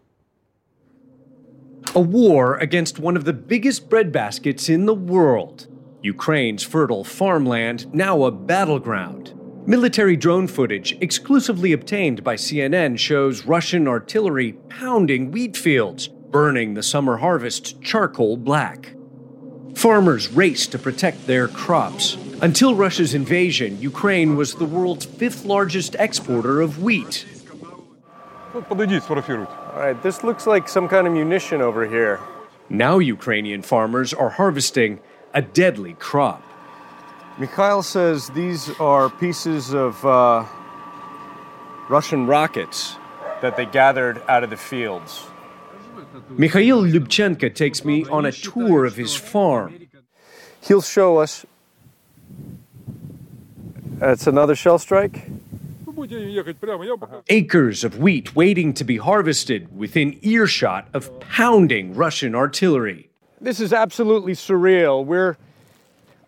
A war against one of the biggest breadbaskets in the world. Ukraine's fertile farmland, now a battleground. Military drone footage, exclusively obtained by CNN, shows Russian artillery pounding wheat fields, burning the summer harvest charcoal black. Farmers race to protect their crops. Until Russia's invasion, Ukraine was the world's fifth largest exporter of wheat. All right, this looks like some kind of munition over here. Now, Ukrainian farmers are harvesting a deadly crop. Mikhail says these are pieces of uh, Russian rockets that they gathered out of the fields. Mikhail Lyubchenko takes me on a tour of his farm. He'll show us. That's another shell strike. Acres of wheat waiting to be harvested within earshot of pounding Russian artillery. This is absolutely surreal. We're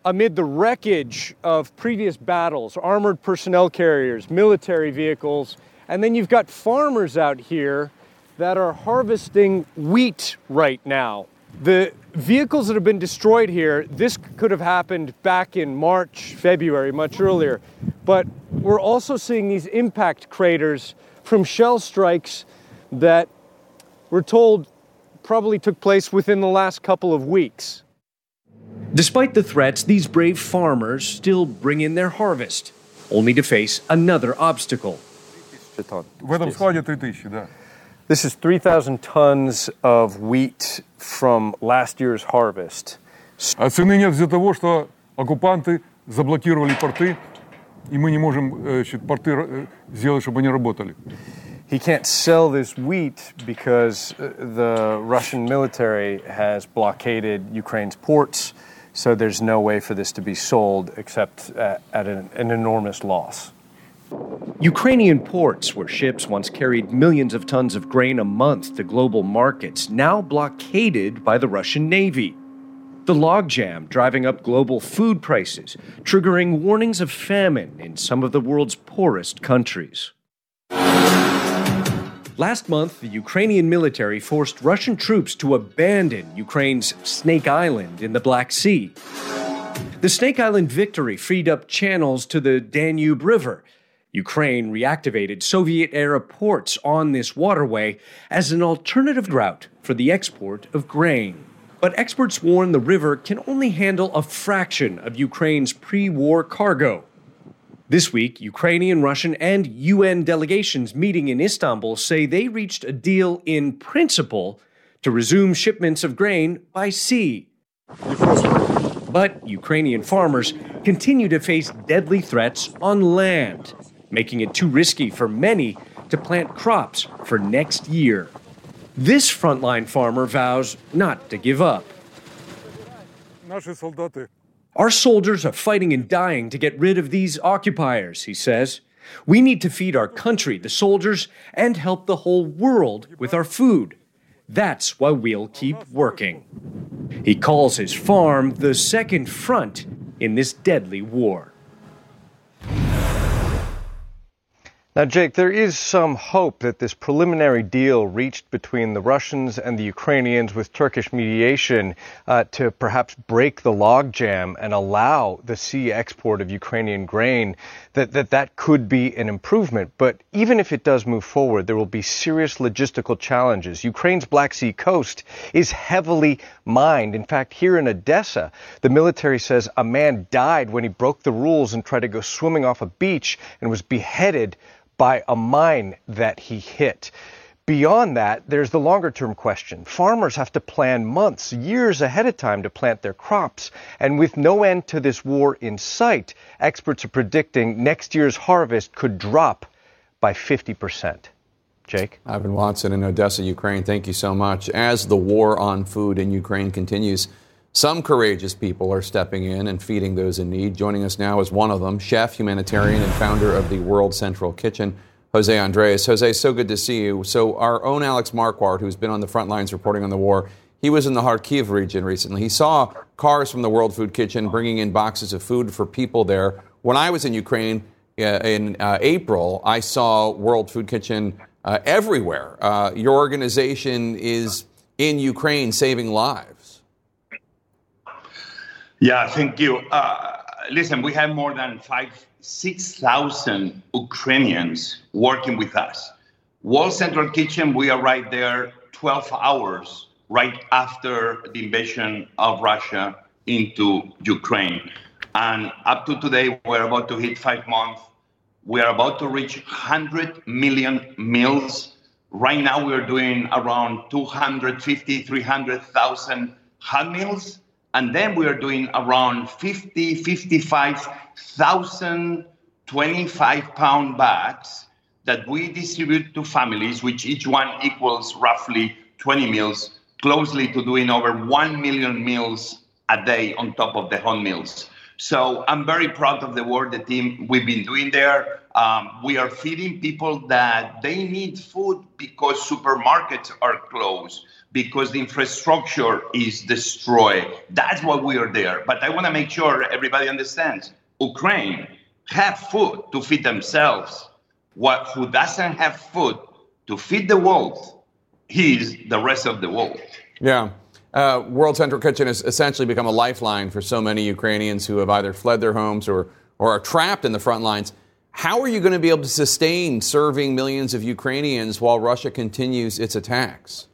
amid the wreckage of previous battles, armored personnel carriers, military vehicles, and then you've got farmers out here that are harvesting wheat right now. The vehicles that have been destroyed here, this could have happened back in March, February, much earlier. But we're also seeing these impact craters from shell strikes that we're told probably took place within the last couple of weeks. Despite the threats, these brave farmers still bring in their harvest, only to face another obstacle. В этом складе 3000, да. This is 3,000 tons of wheat from last year's harvest. А цены нет из-за того, что оккупанты заблокировали порты, и мы не можем значит, порты сделать, чтобы они работали. He can't sell this wheat because the Russian military has blockaded Ukraine's ports, so there's no way for this to be sold except at, at an, an enormous loss. Ukrainian ports, where ships once carried millions of tons of grain a month to global markets, now blockaded by the Russian Navy. The logjam driving up global food prices, triggering warnings of famine in some of the world's poorest countries. Last month, the Ukrainian military forced Russian troops to abandon Ukraine's Snake Island in the Black Sea. The Snake Island victory freed up channels to the Danube River. Ukraine reactivated Soviet era ports on this waterway as an alternative route for the export of grain. But experts warn the river can only handle a fraction of Ukraine's pre war cargo. This week, Ukrainian, Russian, and UN delegations meeting in Istanbul say they reached a deal in principle to resume shipments of grain by sea. But Ukrainian farmers continue to face deadly threats on land, making it too risky for many to plant crops for next year. This frontline farmer vows not to give up. Our soldiers are fighting and dying to get rid of these occupiers, he says. We need to feed our country, the soldiers, and help the whole world with our food. That's why we'll keep working. He calls his farm the second front in this deadly war. Now, Jake, there is some hope that this preliminary deal reached between the Russians and the Ukrainians with Turkish mediation uh, to perhaps break the logjam and allow the sea export of Ukrainian grain, that, that that could be an improvement. But even if it does move forward, there will be serious logistical challenges. Ukraine's Black Sea coast is heavily mined. In fact, here in Odessa, the military says a man died when he broke the rules and tried to go swimming off a beach and was beheaded by a mine that he hit. Beyond that, there's the longer term question. Farmers have to plan months, years ahead of time to plant their crops. And with no end to this war in sight, experts are predicting next year's harvest could drop by 50%. Jake? Ivan Watson in Odessa, Ukraine, thank you so much. As the war on food in Ukraine continues, some courageous people are stepping in and feeding those in need. Joining us now is one of them, chef, humanitarian, and founder of the World Central Kitchen, Jose Andres. Jose, so good to see you. So, our own Alex Marquardt, who's been on the front lines reporting on the war, he was in the Kharkiv region recently. He saw cars from the World Food Kitchen bringing in boxes of food for people there. When I was in Ukraine uh, in uh, April, I saw World Food Kitchen uh, everywhere. Uh, your organization is in Ukraine saving lives. Yeah, thank you. Uh, listen, we have more than five, 6,000 Ukrainians working with us. World Central Kitchen, we are right there 12 hours right after the invasion of Russia into Ukraine. And up to today, we're about to hit five months. We are about to reach 100 million meals. Right now, we're doing around 250, 300,000 hot meals and then we are doing around 50, 55,000 25 pound bags that we distribute to families, which each one equals roughly 20 meals, closely to doing over 1 million meals a day on top of the home meals. So I'm very proud of the work the team we've been doing there. Um, we are feeding people that they need food because supermarkets are closed because the infrastructure is destroyed. That's why we are there. But I want to make sure everybody understands Ukraine have food to feed themselves. What who doesn't have food to feed the world, he's the rest of the world. Yeah. Uh, world Central Kitchen has essentially become a lifeline for so many Ukrainians who have either fled their homes or, or are trapped in the front lines. How are you going to be able to sustain serving millions of Ukrainians while Russia continues its attacks?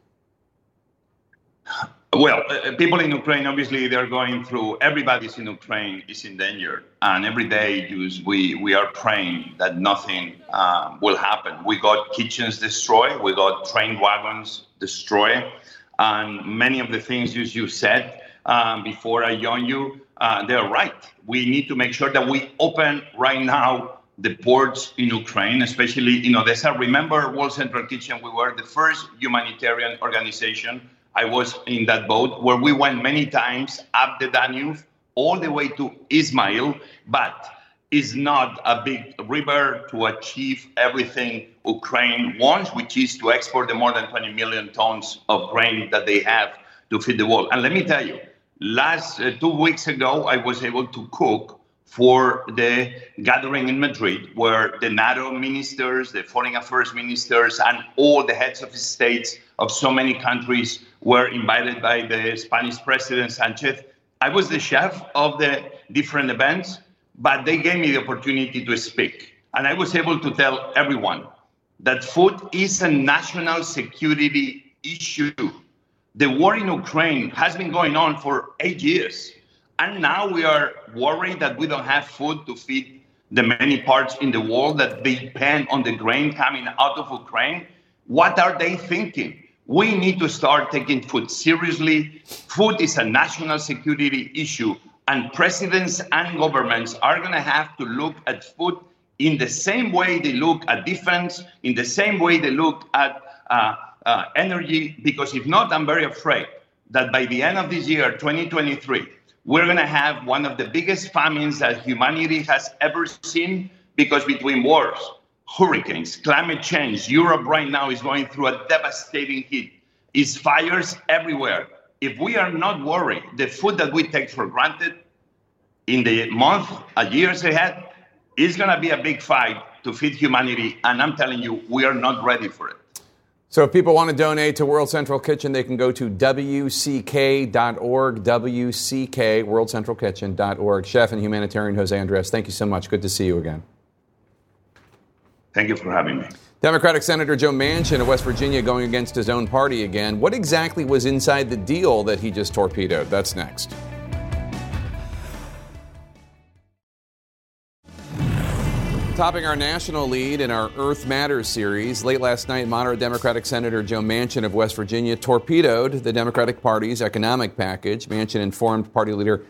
Well, uh, uh, people in Ukraine, obviously, they're going through. Everybody's in Ukraine is in danger, and every day we we are praying that nothing uh, will happen. We got kitchens destroyed, we got train wagons destroyed, and many of the things you, you said um, before I joined you, uh, they're right. We need to make sure that we open right now the ports in Ukraine, especially in Odessa. Remember, World Central Kitchen, we were the first humanitarian organization I was in that boat where we went many times up the Danube all the way to Ismail, but is not a big river to achieve everything Ukraine wants, which is to export the more than 20 million tons of grain that they have to feed the world. And let me tell you, last uh, two weeks ago, I was able to cook for the gathering in Madrid, where the NATO ministers, the foreign affairs ministers, and all the heads of states of so many countries were invited by the Spanish president Sanchez. I was the chef of the different events, but they gave me the opportunity to speak. And I was able to tell everyone that food is a national security issue. The war in Ukraine has been going on for eight years. And now we are worried that we don't have food to feed the many parts in the world that depend on the grain coming out of Ukraine. What are they thinking? We need to start taking food seriously. Food is a national security issue, and presidents and governments are going to have to look at food in the same way they look at defense, in the same way they look at uh, uh, energy, because if not, I'm very afraid that by the end of this year, 2023, we're going to have one of the biggest famines that humanity has ever seen because between wars, hurricanes, climate change. Europe right now is going through a devastating heat. It's fires everywhere. If we are not worried, the food that we take for granted in the month, a years ahead, is going to be a big fight to feed humanity. And I'm telling you, we are not ready for it. So if people want to donate to World Central Kitchen, they can go to WCK.org, WCK, WorldCentralKitchen.org. Chef and humanitarian Jose Andres, thank you so much. Good to see you again. Thank you for having me. Democratic Senator Joe Manchin of West Virginia going against his own party again. What exactly was inside the deal that he just torpedoed? That's next. Topping our national lead in our Earth Matters series, late last night, moderate Democratic Senator Joe Manchin of West Virginia torpedoed the Democratic Party's economic package. Manchin informed party leader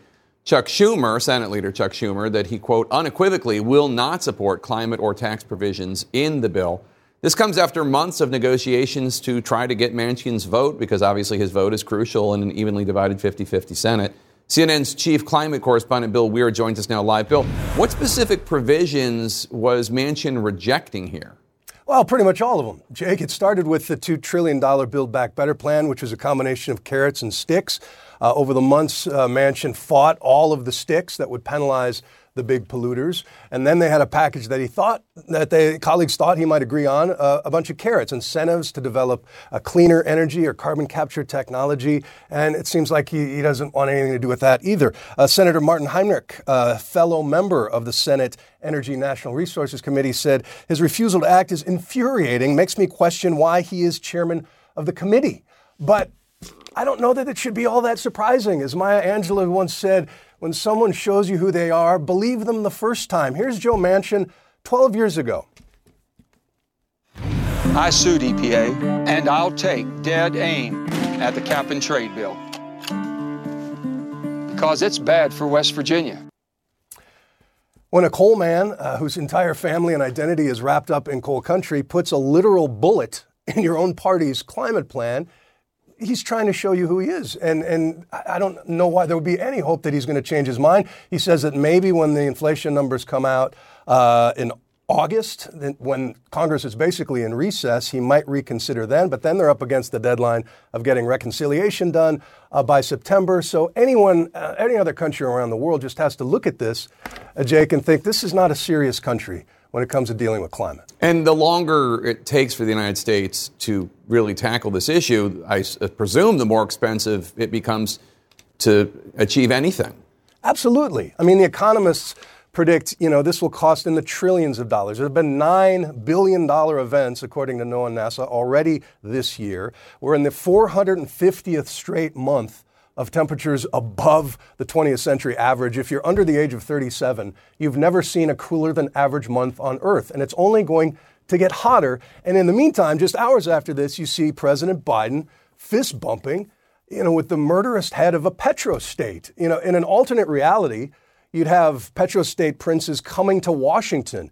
Chuck Schumer, Senate leader Chuck Schumer, that he, quote, unequivocally will not support climate or tax provisions in the bill. This comes after months of negotiations to try to get Manchin's vote, because obviously his vote is crucial in an evenly divided 50 50 Senate. CNN's chief climate correspondent Bill Weir joins us now live. Bill, what specific provisions was Manchin rejecting here? Well, pretty much all of them. Jake, it started with the $2 trillion Build Back Better plan, which was a combination of carrots and sticks. Uh, over the months, uh, Manchin fought all of the sticks that would penalize the big polluters. And then they had a package that he thought, that they, colleagues thought he might agree on, uh, a bunch of carrots, incentives to develop a cleaner energy or carbon capture technology. And it seems like he, he doesn't want anything to do with that either. Uh, Senator Martin Heinrich, a fellow member of the Senate Energy National Resources Committee, said his refusal to act is infuriating, makes me question why he is chairman of the committee. But I don't know that it should be all that surprising. As Maya Angelou once said, when someone shows you who they are, believe them the first time. Here's Joe Manchin 12 years ago. I sued EPA, and I'll take dead aim at the cap and trade bill because it's bad for West Virginia. When a coal man uh, whose entire family and identity is wrapped up in coal country puts a literal bullet in your own party's climate plan, he's trying to show you who he is. And, and I don't know why there would be any hope that he's going to change his mind. He says that maybe when the inflation numbers come out uh, in August, when Congress is basically in recess, he might reconsider then. But then they're up against the deadline of getting reconciliation done uh, by September. So anyone, uh, any other country around the world just has to look at this, uh, Jake, and think this is not a serious country when it comes to dealing with climate. And the longer it takes for the United States to really tackle this issue, I uh, presume the more expensive it becomes to achieve anything. Absolutely. I mean, the economists predict, you know, this will cost in the trillions of dollars. There have been $9 billion events, according to NOAA and NASA, already this year. We're in the 450th straight month of temperatures above the 20th century average. If you're under the age of 37, you've never seen a cooler than average month on Earth, and it's only going to get hotter. And in the meantime, just hours after this, you see President Biden fist bumping, you know, with the murderous head of a petrostate. You know, in an alternate reality, you'd have petrostate princes coming to Washington,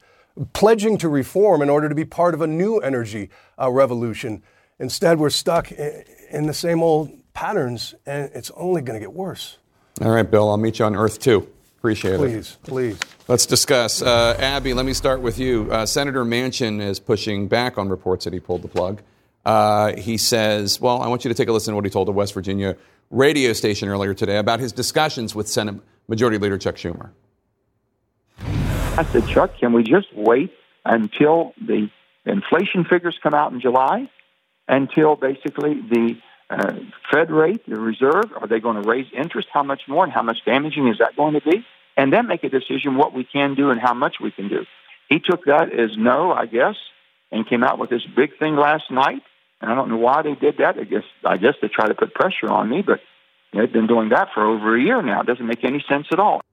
pledging to reform in order to be part of a new energy uh, revolution. Instead, we're stuck in the same old patterns, and it's only going to get worse. All right, Bill, I'll meet you on Earth too. Appreciate please, it. Please, please. Let's discuss. Uh, Abby, let me start with you. Uh, Senator Manchin is pushing back on reports that he pulled the plug. Uh, he says, well, I want you to take a listen to what he told a West Virginia radio station earlier today about his discussions with Senate Majority Leader Chuck Schumer. I said, Chuck, can we just wait until the inflation figures come out in July, until basically the uh, Fed rate, the reserve? Are they going to raise interest? How much more and how much damaging is that going to be? And then make a decision what we can do and how much we can do. He took that as no, I guess, and came out with this big thing last night. And I don't know why they did that. I guess I guess to try to put pressure on me, but they've been doing that for over a year now. It doesn't make any sense at all.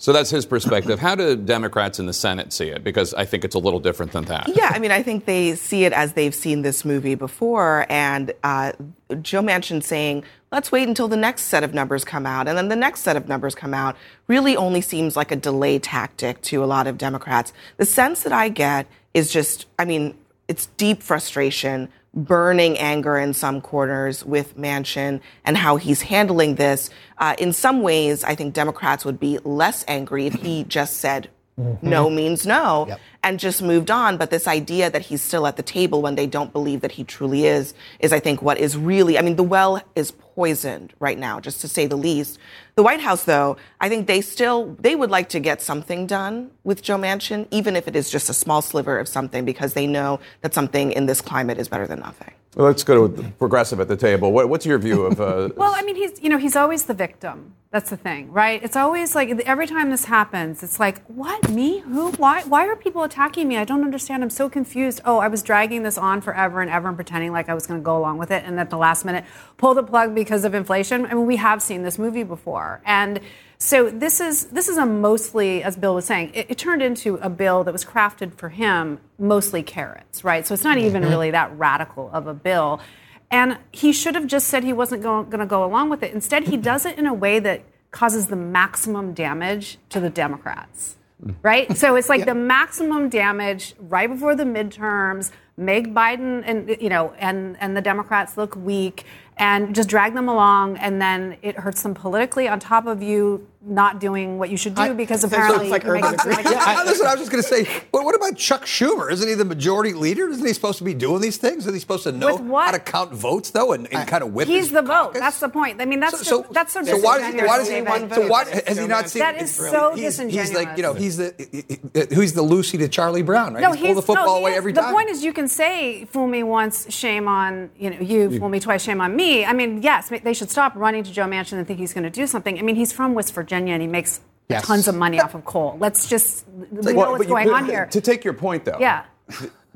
So that's his perspective. How do Democrats in the Senate see it? Because I think it's a little different than that. Yeah, I mean, I think they see it as they've seen this movie before. And uh, Joe Manchin saying, let's wait until the next set of numbers come out. And then the next set of numbers come out really only seems like a delay tactic to a lot of Democrats. The sense that I get is just, I mean, it's deep frustration burning anger in some corners with Manchin and how he's handling this. Uh, in some ways, I think Democrats would be less angry if he just said mm-hmm. no means no. Yep. And just moved on. But this idea that he's still at the table when they don't believe that he truly is, is I think what is really, I mean, the well is poisoned right now, just to say the least. The White House, though, I think they still, they would like to get something done with Joe Manchin, even if it is just a small sliver of something, because they know that something in this climate is better than nothing. Well, let's go to the progressive at the table. What, what's your view of? Uh, well, I mean, he's you know he's always the victim. That's the thing, right? It's always like every time this happens, it's like, what me? Who? Why? Why are people attacking me? I don't understand. I'm so confused. Oh, I was dragging this on forever and ever and pretending like I was going to go along with it, and at the last minute, pull the plug because of inflation. I mean, we have seen this movie before, and so this is this is a mostly, as Bill was saying, it, it, turned into a bill that was crafted for him, mostly carrots, right? So it's not even Mm-hmm. really that radical of a bill. And he should have just said he wasn't going to go along with it. Instead, he does it in a way that causes the maximum damage to the Democrats. Right? So it's like the maximum damage right before the midterms, make Biden and you know and and the Democrats look weak and just drag them along and then it hurts them politically on top of you not doing what you should do because apparently like you're making urban like- yeah, I, listen, I was just going to say, well, what about Chuck Schumer? Isn't he the majority leader? Isn't he supposed to be doing these things? Isn't he supposed to know With what? how to count votes, though, and, and kind of whip He's his the vote. That's the point. I mean, that's So- so, that's so so why does, disingenuous why does say he that. So why has he not seen? That is so he's, disingenuous. He's like, you know, he's the who's the Lucy to Charlie Brown, right? No, he's pulled the football no, he away is. every the point is, you can say "fool me once, shame on you know you, fool me twice, shame on me." I mean, yes, they should stop running to Joe Manchin and think he's going to do something. I mean, he's from West Virginia and he makes Yes. tons of money off of coal. Let's just we know what's but you- going on here. To take your point, though, Yeah.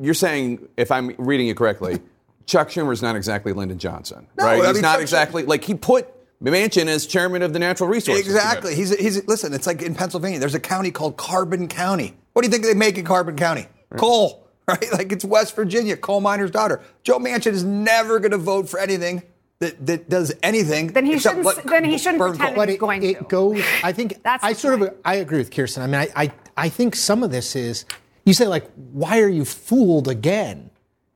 you're saying, if I'm reading it correctly, Chuck Schumer's not exactly Lyndon Johnson, No, right? I He's not Chuck exactly like he put Manchin as chairman of the Natural Resources. Exactly. He's, he's listen. It's like in Pennsylvania. There's a county called Carbon County. What do you think they make in Carbon County? Coal, right? Like it's West Virginia, coal miner's daughter. Joe Manchin is never going to vote for anything that, that does anything. Then he except shouldn't. let- then he shouldn't burn pretend coal. he's going it to. goes. I think I sort of I agree with Kirsten. I mean, I, I I think some of this is you say like, why are you fooled again?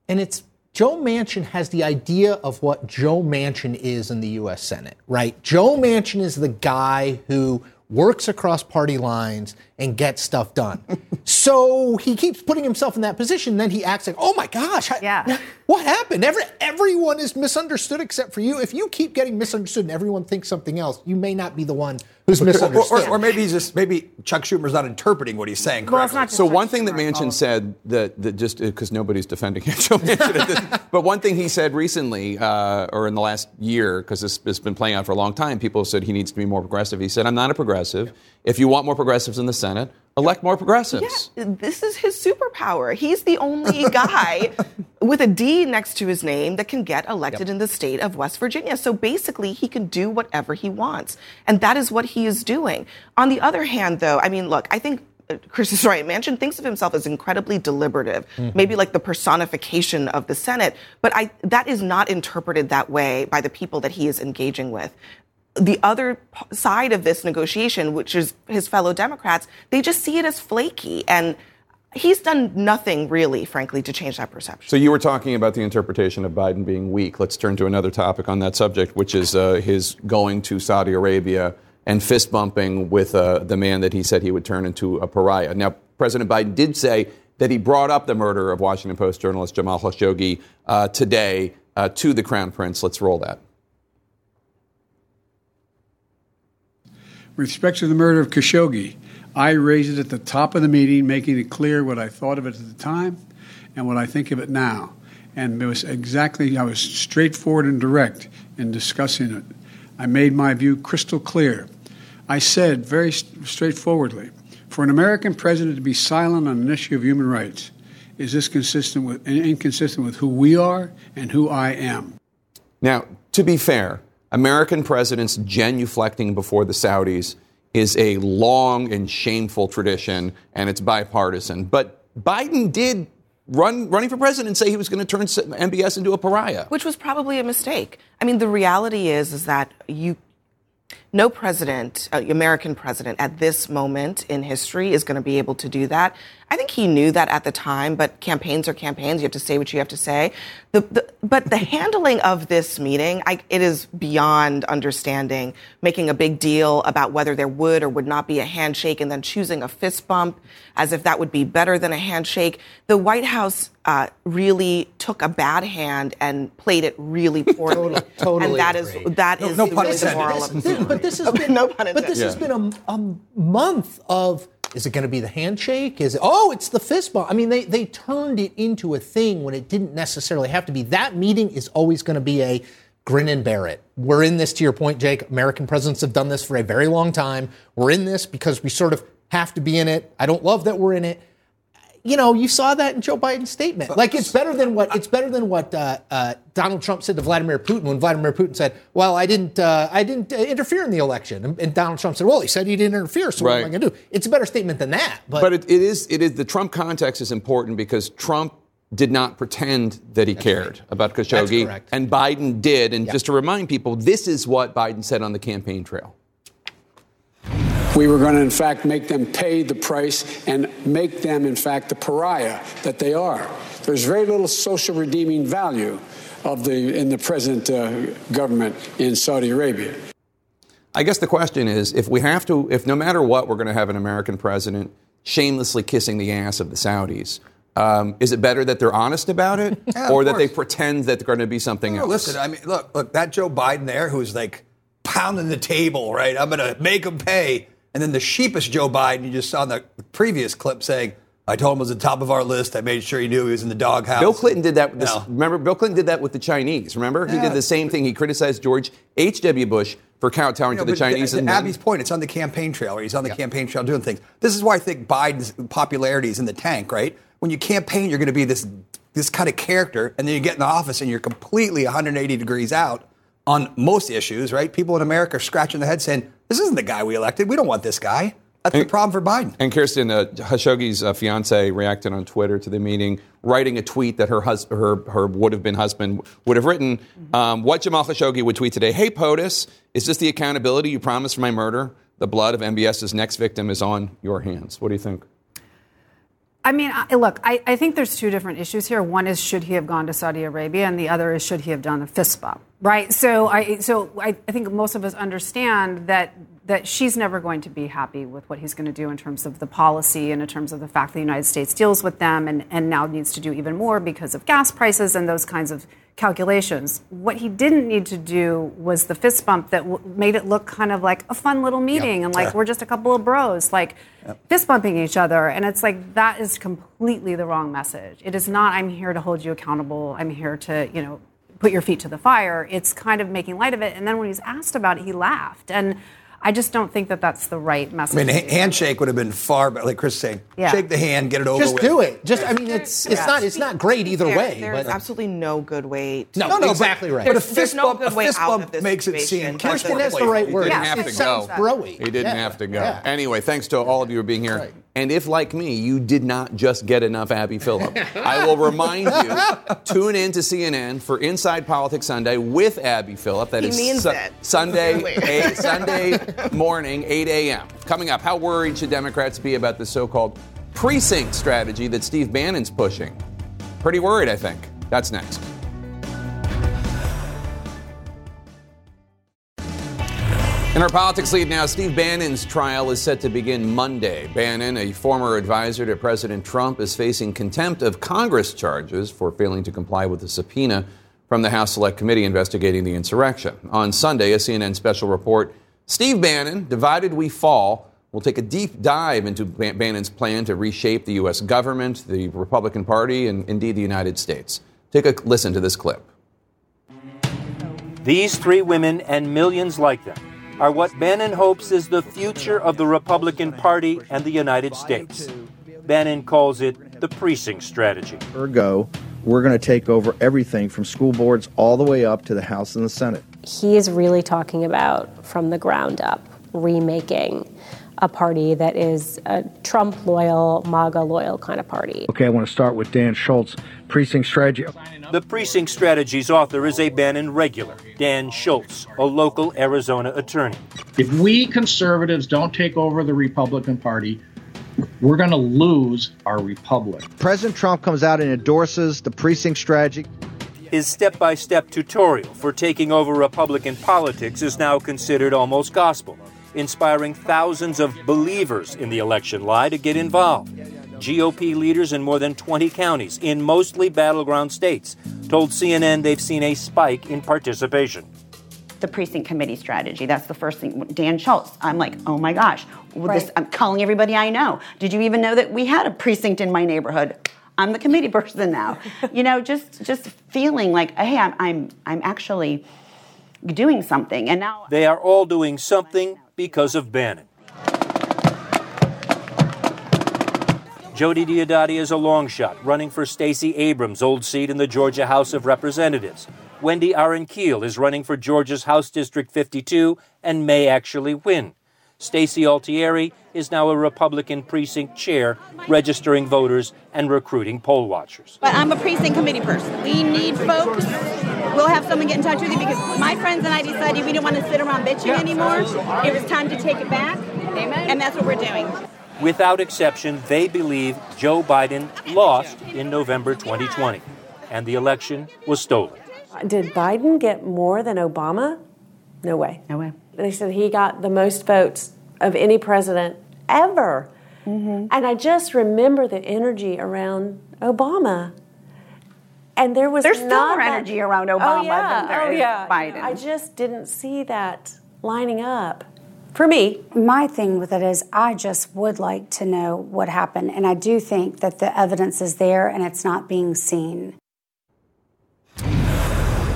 And it's Joe Manchin has the idea of what Joe Manchin is in the U.S. Senate, right? Joe Manchin is the guy who works across party lines and gets stuff done. so he keeps putting himself in that position. Then he acts like, oh my gosh, I- yeah. what happened? Every, everyone is misunderstood except for you. If you keep getting misunderstood and everyone thinks something else, you may not be the one who's misunderstood. or, or maybe he's just maybe Chuck Schumer's not interpreting what he's saying Well, it's correctly. not just So Chuck one thing that Schumer. Manchin said that, that just because nobody's defending Joe Manchin, at this, but one thing he said recently uh, or in the last year, because this has been playing out for a long time, people said he needs to be more progressive. He said, "I'm not a progressive. If you want more progressives in the Senate, elect more progressives." This is his superpower. He's the only guy with a D next to his name that can get elected in the state of West Virginia. So basically, he can do whatever he wants. And that is what he is doing. On the other hand, though, I mean, look, I think. uh, Chris is right. Manchin thinks of himself as incredibly deliberative, Mm-hmm. maybe like the personification of the Senate. But I, that is not interpreted that way by the people that he is engaging with the other side of this negotiation, which is his fellow Democrats, they just see it as flaky. And he's done nothing really, frankly, to change that perception. So you were talking about the interpretation of Biden being weak. Let's turn to another topic on that subject, which is uh, his going to Saudi Arabia and fist bumping with uh, the man that he said he would turn into a pariah. Now, President Biden did say that he brought up the murder of Washington Post journalist Jamal Khashoggi uh, today uh, to the Crown Prince. Let's roll that. Respect to the murder of Khashoggi, I raised it at the top of the meeting, making it clear what I thought of it at the time and what I think of it now. And it was exactly, I was straightforward and direct in discussing it. I made my view crystal clear. I said very st- straightforwardly for an American president to be silent on an issue of human rights, is this consistent with, inconsistent with who we are and who I am? Now, to be fair, American presidents genuflecting before the Saudis is a long and shameful tradition, and it's bipartisan. But Biden did run running for president and say he was going to turn MBS into a pariah. Which was probably a mistake. I mean, the reality is, is that you, no president, uh, American president at this moment in history is going to be able to do that. I think he knew that at the time, but campaigns are campaigns. You have to say what you have to say. The, the, but the handling of this meeting, I, it is beyond understanding. Making a big deal about whether there would or would not be a handshake and then choosing a fist bump as if that would be better than a handshake. The White House uh, really took a bad hand and played it really poorly. Totally totally and that is that No- is no the really the moral of the This- story. but this has been no pun But this has been a, a month of is it going to be the handshake? Is it oh it's the fist bump? I mean they they turned it into a thing when it didn't necessarily have to be. That meeting is always going to be a grin and bear it. We're in this to your point, Jake. American presidents have done this for a very long time. We're in this because we sort of have to be in it. I don't love that we're in it you know, you saw that in Joe Biden's statement. Like it's better than what it's better than what uh, uh, Donald Trump said to Vladimir Putin when Vladimir Putin said, "Well, I didn't, uh, I didn't uh, interfere in the election," and, and Donald Trump said, "Well, he said he didn't interfere, so what am I going to do?" It's a better statement than that. But, But, it, it is it is the Trump context is important because Trump did not pretend that he cared about Khashoggi, correct. and Biden did. And just to remind people, this is what Biden said on the campaign trail. We were going to, in fact, make them pay the price and make them, in fact, the pariah that they are. There's very little social redeeming value of the in the present uh, government in Saudi Arabia. I guess the question is if we have to, if no matter what, we're going to have an American president shamelessly kissing the ass of the Saudis. Um, is it better that they're honest about it, Yeah, or of that they pretend that they're going to be something No, else? listen, I mean, look, look, that Joe Biden there who's like pounding the table, right? I'm going to make him pay. And then the sheepish Joe Biden you just saw in the previous clip saying, I told him it was the top of our list. I made sure he knew he was in the doghouse. Bill Clinton did that. With this, No. Remember, Bill Clinton did that with the Chinese. Remember, he did the same thing. He criticized George H. W. Bush for kowtowing You know, to the Chinese. To, and to Abby's point, it's on the campaign trail, or he's on the campaign trail doing things. This is why I think Biden's popularity is in the tank, right? When you campaign, you're going to be this this kind of character, and then you get in the office and you're completely 180 degrees out on most issues, right? People in America are scratching their head saying, "This isn't the guy we elected. We don't want this guy." That's the problem for Biden. And Kirsten, uh, Khashoggi's uh, fiance reacted on Twitter to the meeting, writing a tweet that her hus- her her would have been husband would have written. Um, what Jamal Khashoggi would tweet today: Hey POTUS, is this the accountability you promised for my murder? The blood of MBS's next victim is on your hands. What do you think? I mean, I, look, I, I think there's two different issues here. One is should he have gone to Saudi Arabia, and the other is should he have done a fist bump, right? So I, so I, I think most of us understand that that she's never going to be happy with what he's going to do in terms of the policy and in terms of the fact that the United States deals with them and, and now needs to do even more because of gas prices and those kinds of calculations. What he didn't need to do was the fist bump that w- made it look kind of like a fun little meeting and like Yeah. we're just a couple of bros, like fist bumping each other. And it's like that is completely the wrong message. It is not, I'm here to hold you accountable. I'm here to, you know, put your feet to the fire. It's kind of making light of it. And then when he was asked about it, he laughed. And I just don't think that that's the right message. I mean, ha- handshake would have been far better. Like Chris is saying, Yeah. shake the hand, get it over with. just with. do it. Just I mean, it's it's Yeah. not it's not great either There- way. There's but absolutely no good way. To No, No, no, exactly right. But a There's, fist no bump- good a way fist out bump makes it seem situation. kind Kirsten, that's the right He word. didn't It's- have to sounds go. broy. He didn't Yeah. have to go. Yeah. Anyway, thanks to all of you for being here. And if, like me, you did not just get enough Abby Phillip, I will remind you tune in to CNN for Inside Politics Sunday with Abby Phillip. That He is means Su-. Sunday, eight, Sunday morning, 8 a.m. Coming up, how worried should Democrats be about the so-called precinct strategy that Steve Bannon's pushing? Pretty worried, I think. That's next. In our politics lead now, Steve Bannon's trial is set to begin Monday. Bannon, a former advisor to President Trump, is facing contempt of Congress charges for failing to comply with a subpoena from the House Select Committee investigating the insurrection. On Sunday, a CNN special report, Steve Bannon, Divided We Fall, will take a deep dive into Bannon's plan to reshape the U.S. government, the Republican Party, and indeed the United States. Take a listen to this clip. These three women and millions like them are what Bannon hopes is the future of the Republican Party and the United States. Bannon calls it the precinct strategy. Ergo, we're going to take over everything from school boards all the way up to the House and the Senate. he is really talking about from the ground up remaking a party that is a Trump loyal, MAGA loyal kind of party. Okay, I want to start with Dan Schultz, precinct strategy. The precinct strategy's author is a Bannon regular, Dan Schultz, a local Arizona attorney. If we conservatives don't take over the Republican Party, we're going to lose our republic. President Trump comes out and endorses the precinct strategy. His step by step tutorial for taking over Republican politics is now considered almost gospel, inspiring thousands of believers in the election lie to get involved. GOP leaders in more than 20 counties in mostly battleground states told CNN they've seen a spike in participation. The precinct committee strategy. That's the first thing. Dan Schultz. I'm like, oh my gosh. Right. This, I'm calling everybody I know. Did you even know that we had a precinct in my neighborhood? I'm the committee person now. you know, just just feeling like, hey, I'm I'm I'm actually doing something. And now they are all doing something because of Bannon. Jody Diodati is a long shot, running for Stacey Abrams' old seat in the Georgia House of Representatives. Wendy Aaron Keel is running for Georgia's House District 52 and may actually win. Stacey Altieri is now a Republican precinct chair, registering voters and recruiting poll watchers. But I'm a precinct committee person. We need folks. We'll have someone get in touch with you because my friends and I decided we didn't want to sit around bitching anymore. It was time to take it back. Amen. And that's what we're doing. Without exception, they believe Joe Biden lost in November 2020 and the election was stolen. Did Biden get more than Obama? No way. No way. They said he got the most votes of any president ever. Mm-hmm. And I just remember the energy around Obama. And there was There's still more energy around oh, Obama oh, yeah. than there oh, is yeah. Biden. I just didn't see that lining up for me. My thing with it is, I just would like to know what happened. And I do think that the evidence is there and it's not being seen.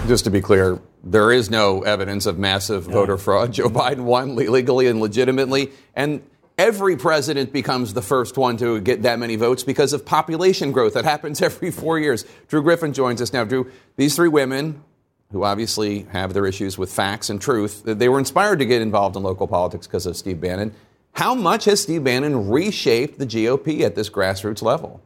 Just to be clear, there is no evidence of massive voter fraud. Joe Biden won legally and legitimately. And every president becomes the first one to get that many votes because of population growth. That happens every four years. Drew Griffin joins us now. Drew, these three women, who obviously have their issues with facts and truth, they were inspired to get involved in local politics because of Steve Bannon. How much has Steve Bannon reshaped the GOP at this grassroots level?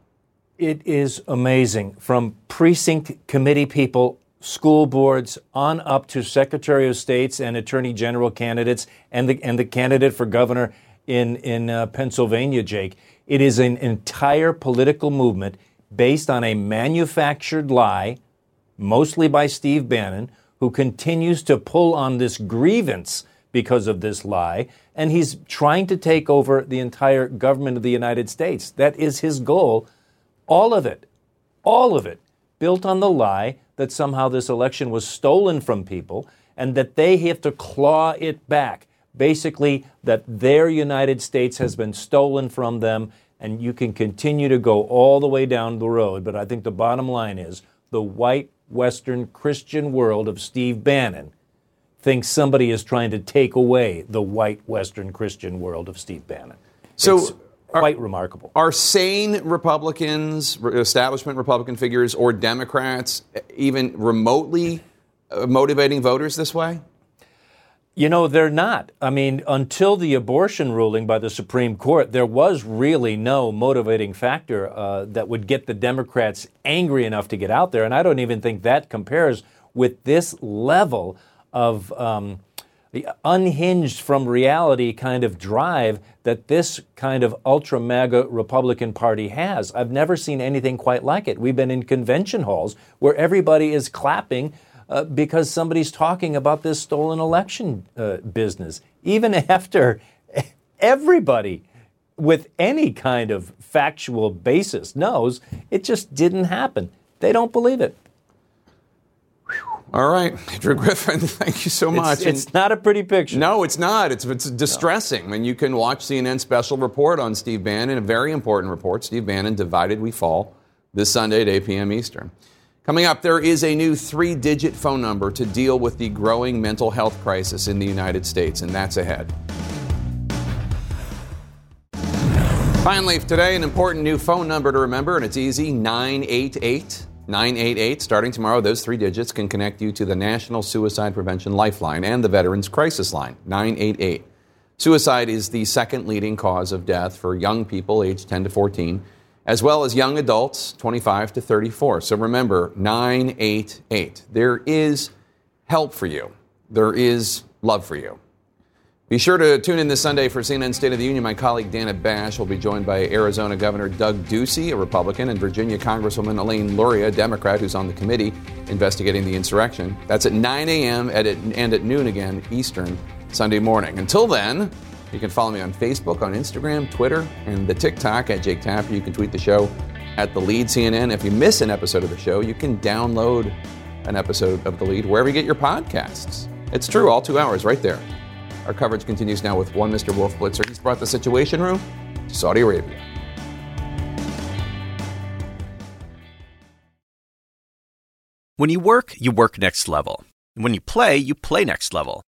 It is amazing. From precinct committee people, school boards, on up to Secretary of States and Attorney General candidates, and the, and the candidate for governor in, in uh, Pennsylvania, Jake. It is an entire political movement based on a manufactured lie mostly by Steve Bannon, who continues to pull on this grievance because of this lie, and he's trying to take over the entire government of the United States. That is his goal. All of it, all of it, built on the lie that somehow this election was stolen from people and that they have to claw it back. Basically, that their United States has been stolen from them, and you can continue to go all the way down the road. But I think the bottom line is the white Western Christian world of Steve Bannon thinks somebody is trying to take away the white Western Christian world of Steve Bannon. So, it's quite remarkable. Are sane Republicans, establishment Republican figures, or Democrats even remotely motivating voters this way? You know, they're not. I mean, until the abortion ruling by the Supreme Court, there was really no motivating factor uh, that would get the Democrats angry enough to get out there. And I don't even think that compares with this level of um, the unhinged from reality kind of drive that this kind of ultra MAGA Republican Party has. I've never seen anything quite like it. We've been in convention halls where everybody is clapping uh, because somebody's talking about this stolen election uh, business, even after everybody with any kind of factual basis knows it just didn't happen. They don't believe it. All right, Drew Griffin, thank you so much. It's, it's, not a pretty picture. No, it's not. It's, it's distressing. No. I mean, you can watch CNN's special report on Steve Bannon, a very important report. Steve Bannon, Divided We Fall, this Sunday at 8 p.m. Eastern. Coming up, there is a new three digit phone number to deal with the growing mental health crisis in the United States, and that's ahead. Finally, today, an important new phone number to remember, and it's easy 988. 988. Starting tomorrow, those three digits can connect you to the National Suicide Prevention Lifeline and the Veterans Crisis Line, 988. Suicide is the second leading cause of death for young people aged 10 to 14 as well as young adults 25 to 34. So remember 988. There is help for you, there is love for you. Be sure to tune in this Sunday for CNN State of the Union. My colleague Dana Bash will be joined by Arizona Governor Doug Ducey, a Republican, and Virginia Congresswoman Elaine Luria, a Democrat, who's on the committee investigating the insurrection. That's at 9 a.m. and at noon again Eastern Sunday morning. Until then, you can follow me on Facebook, on Instagram, Twitter, and the TikTok at Jake Tapper. You can tweet the show at the lead CNN. If you miss an episode of the show, you can download an episode of the lead wherever you get your podcasts. It's true, all two hours right there. Our coverage continues now with one Mr. Wolf Blitzer. He's brought the Situation Room to Saudi Arabia. When you work, you work next level. When you play, you play next level.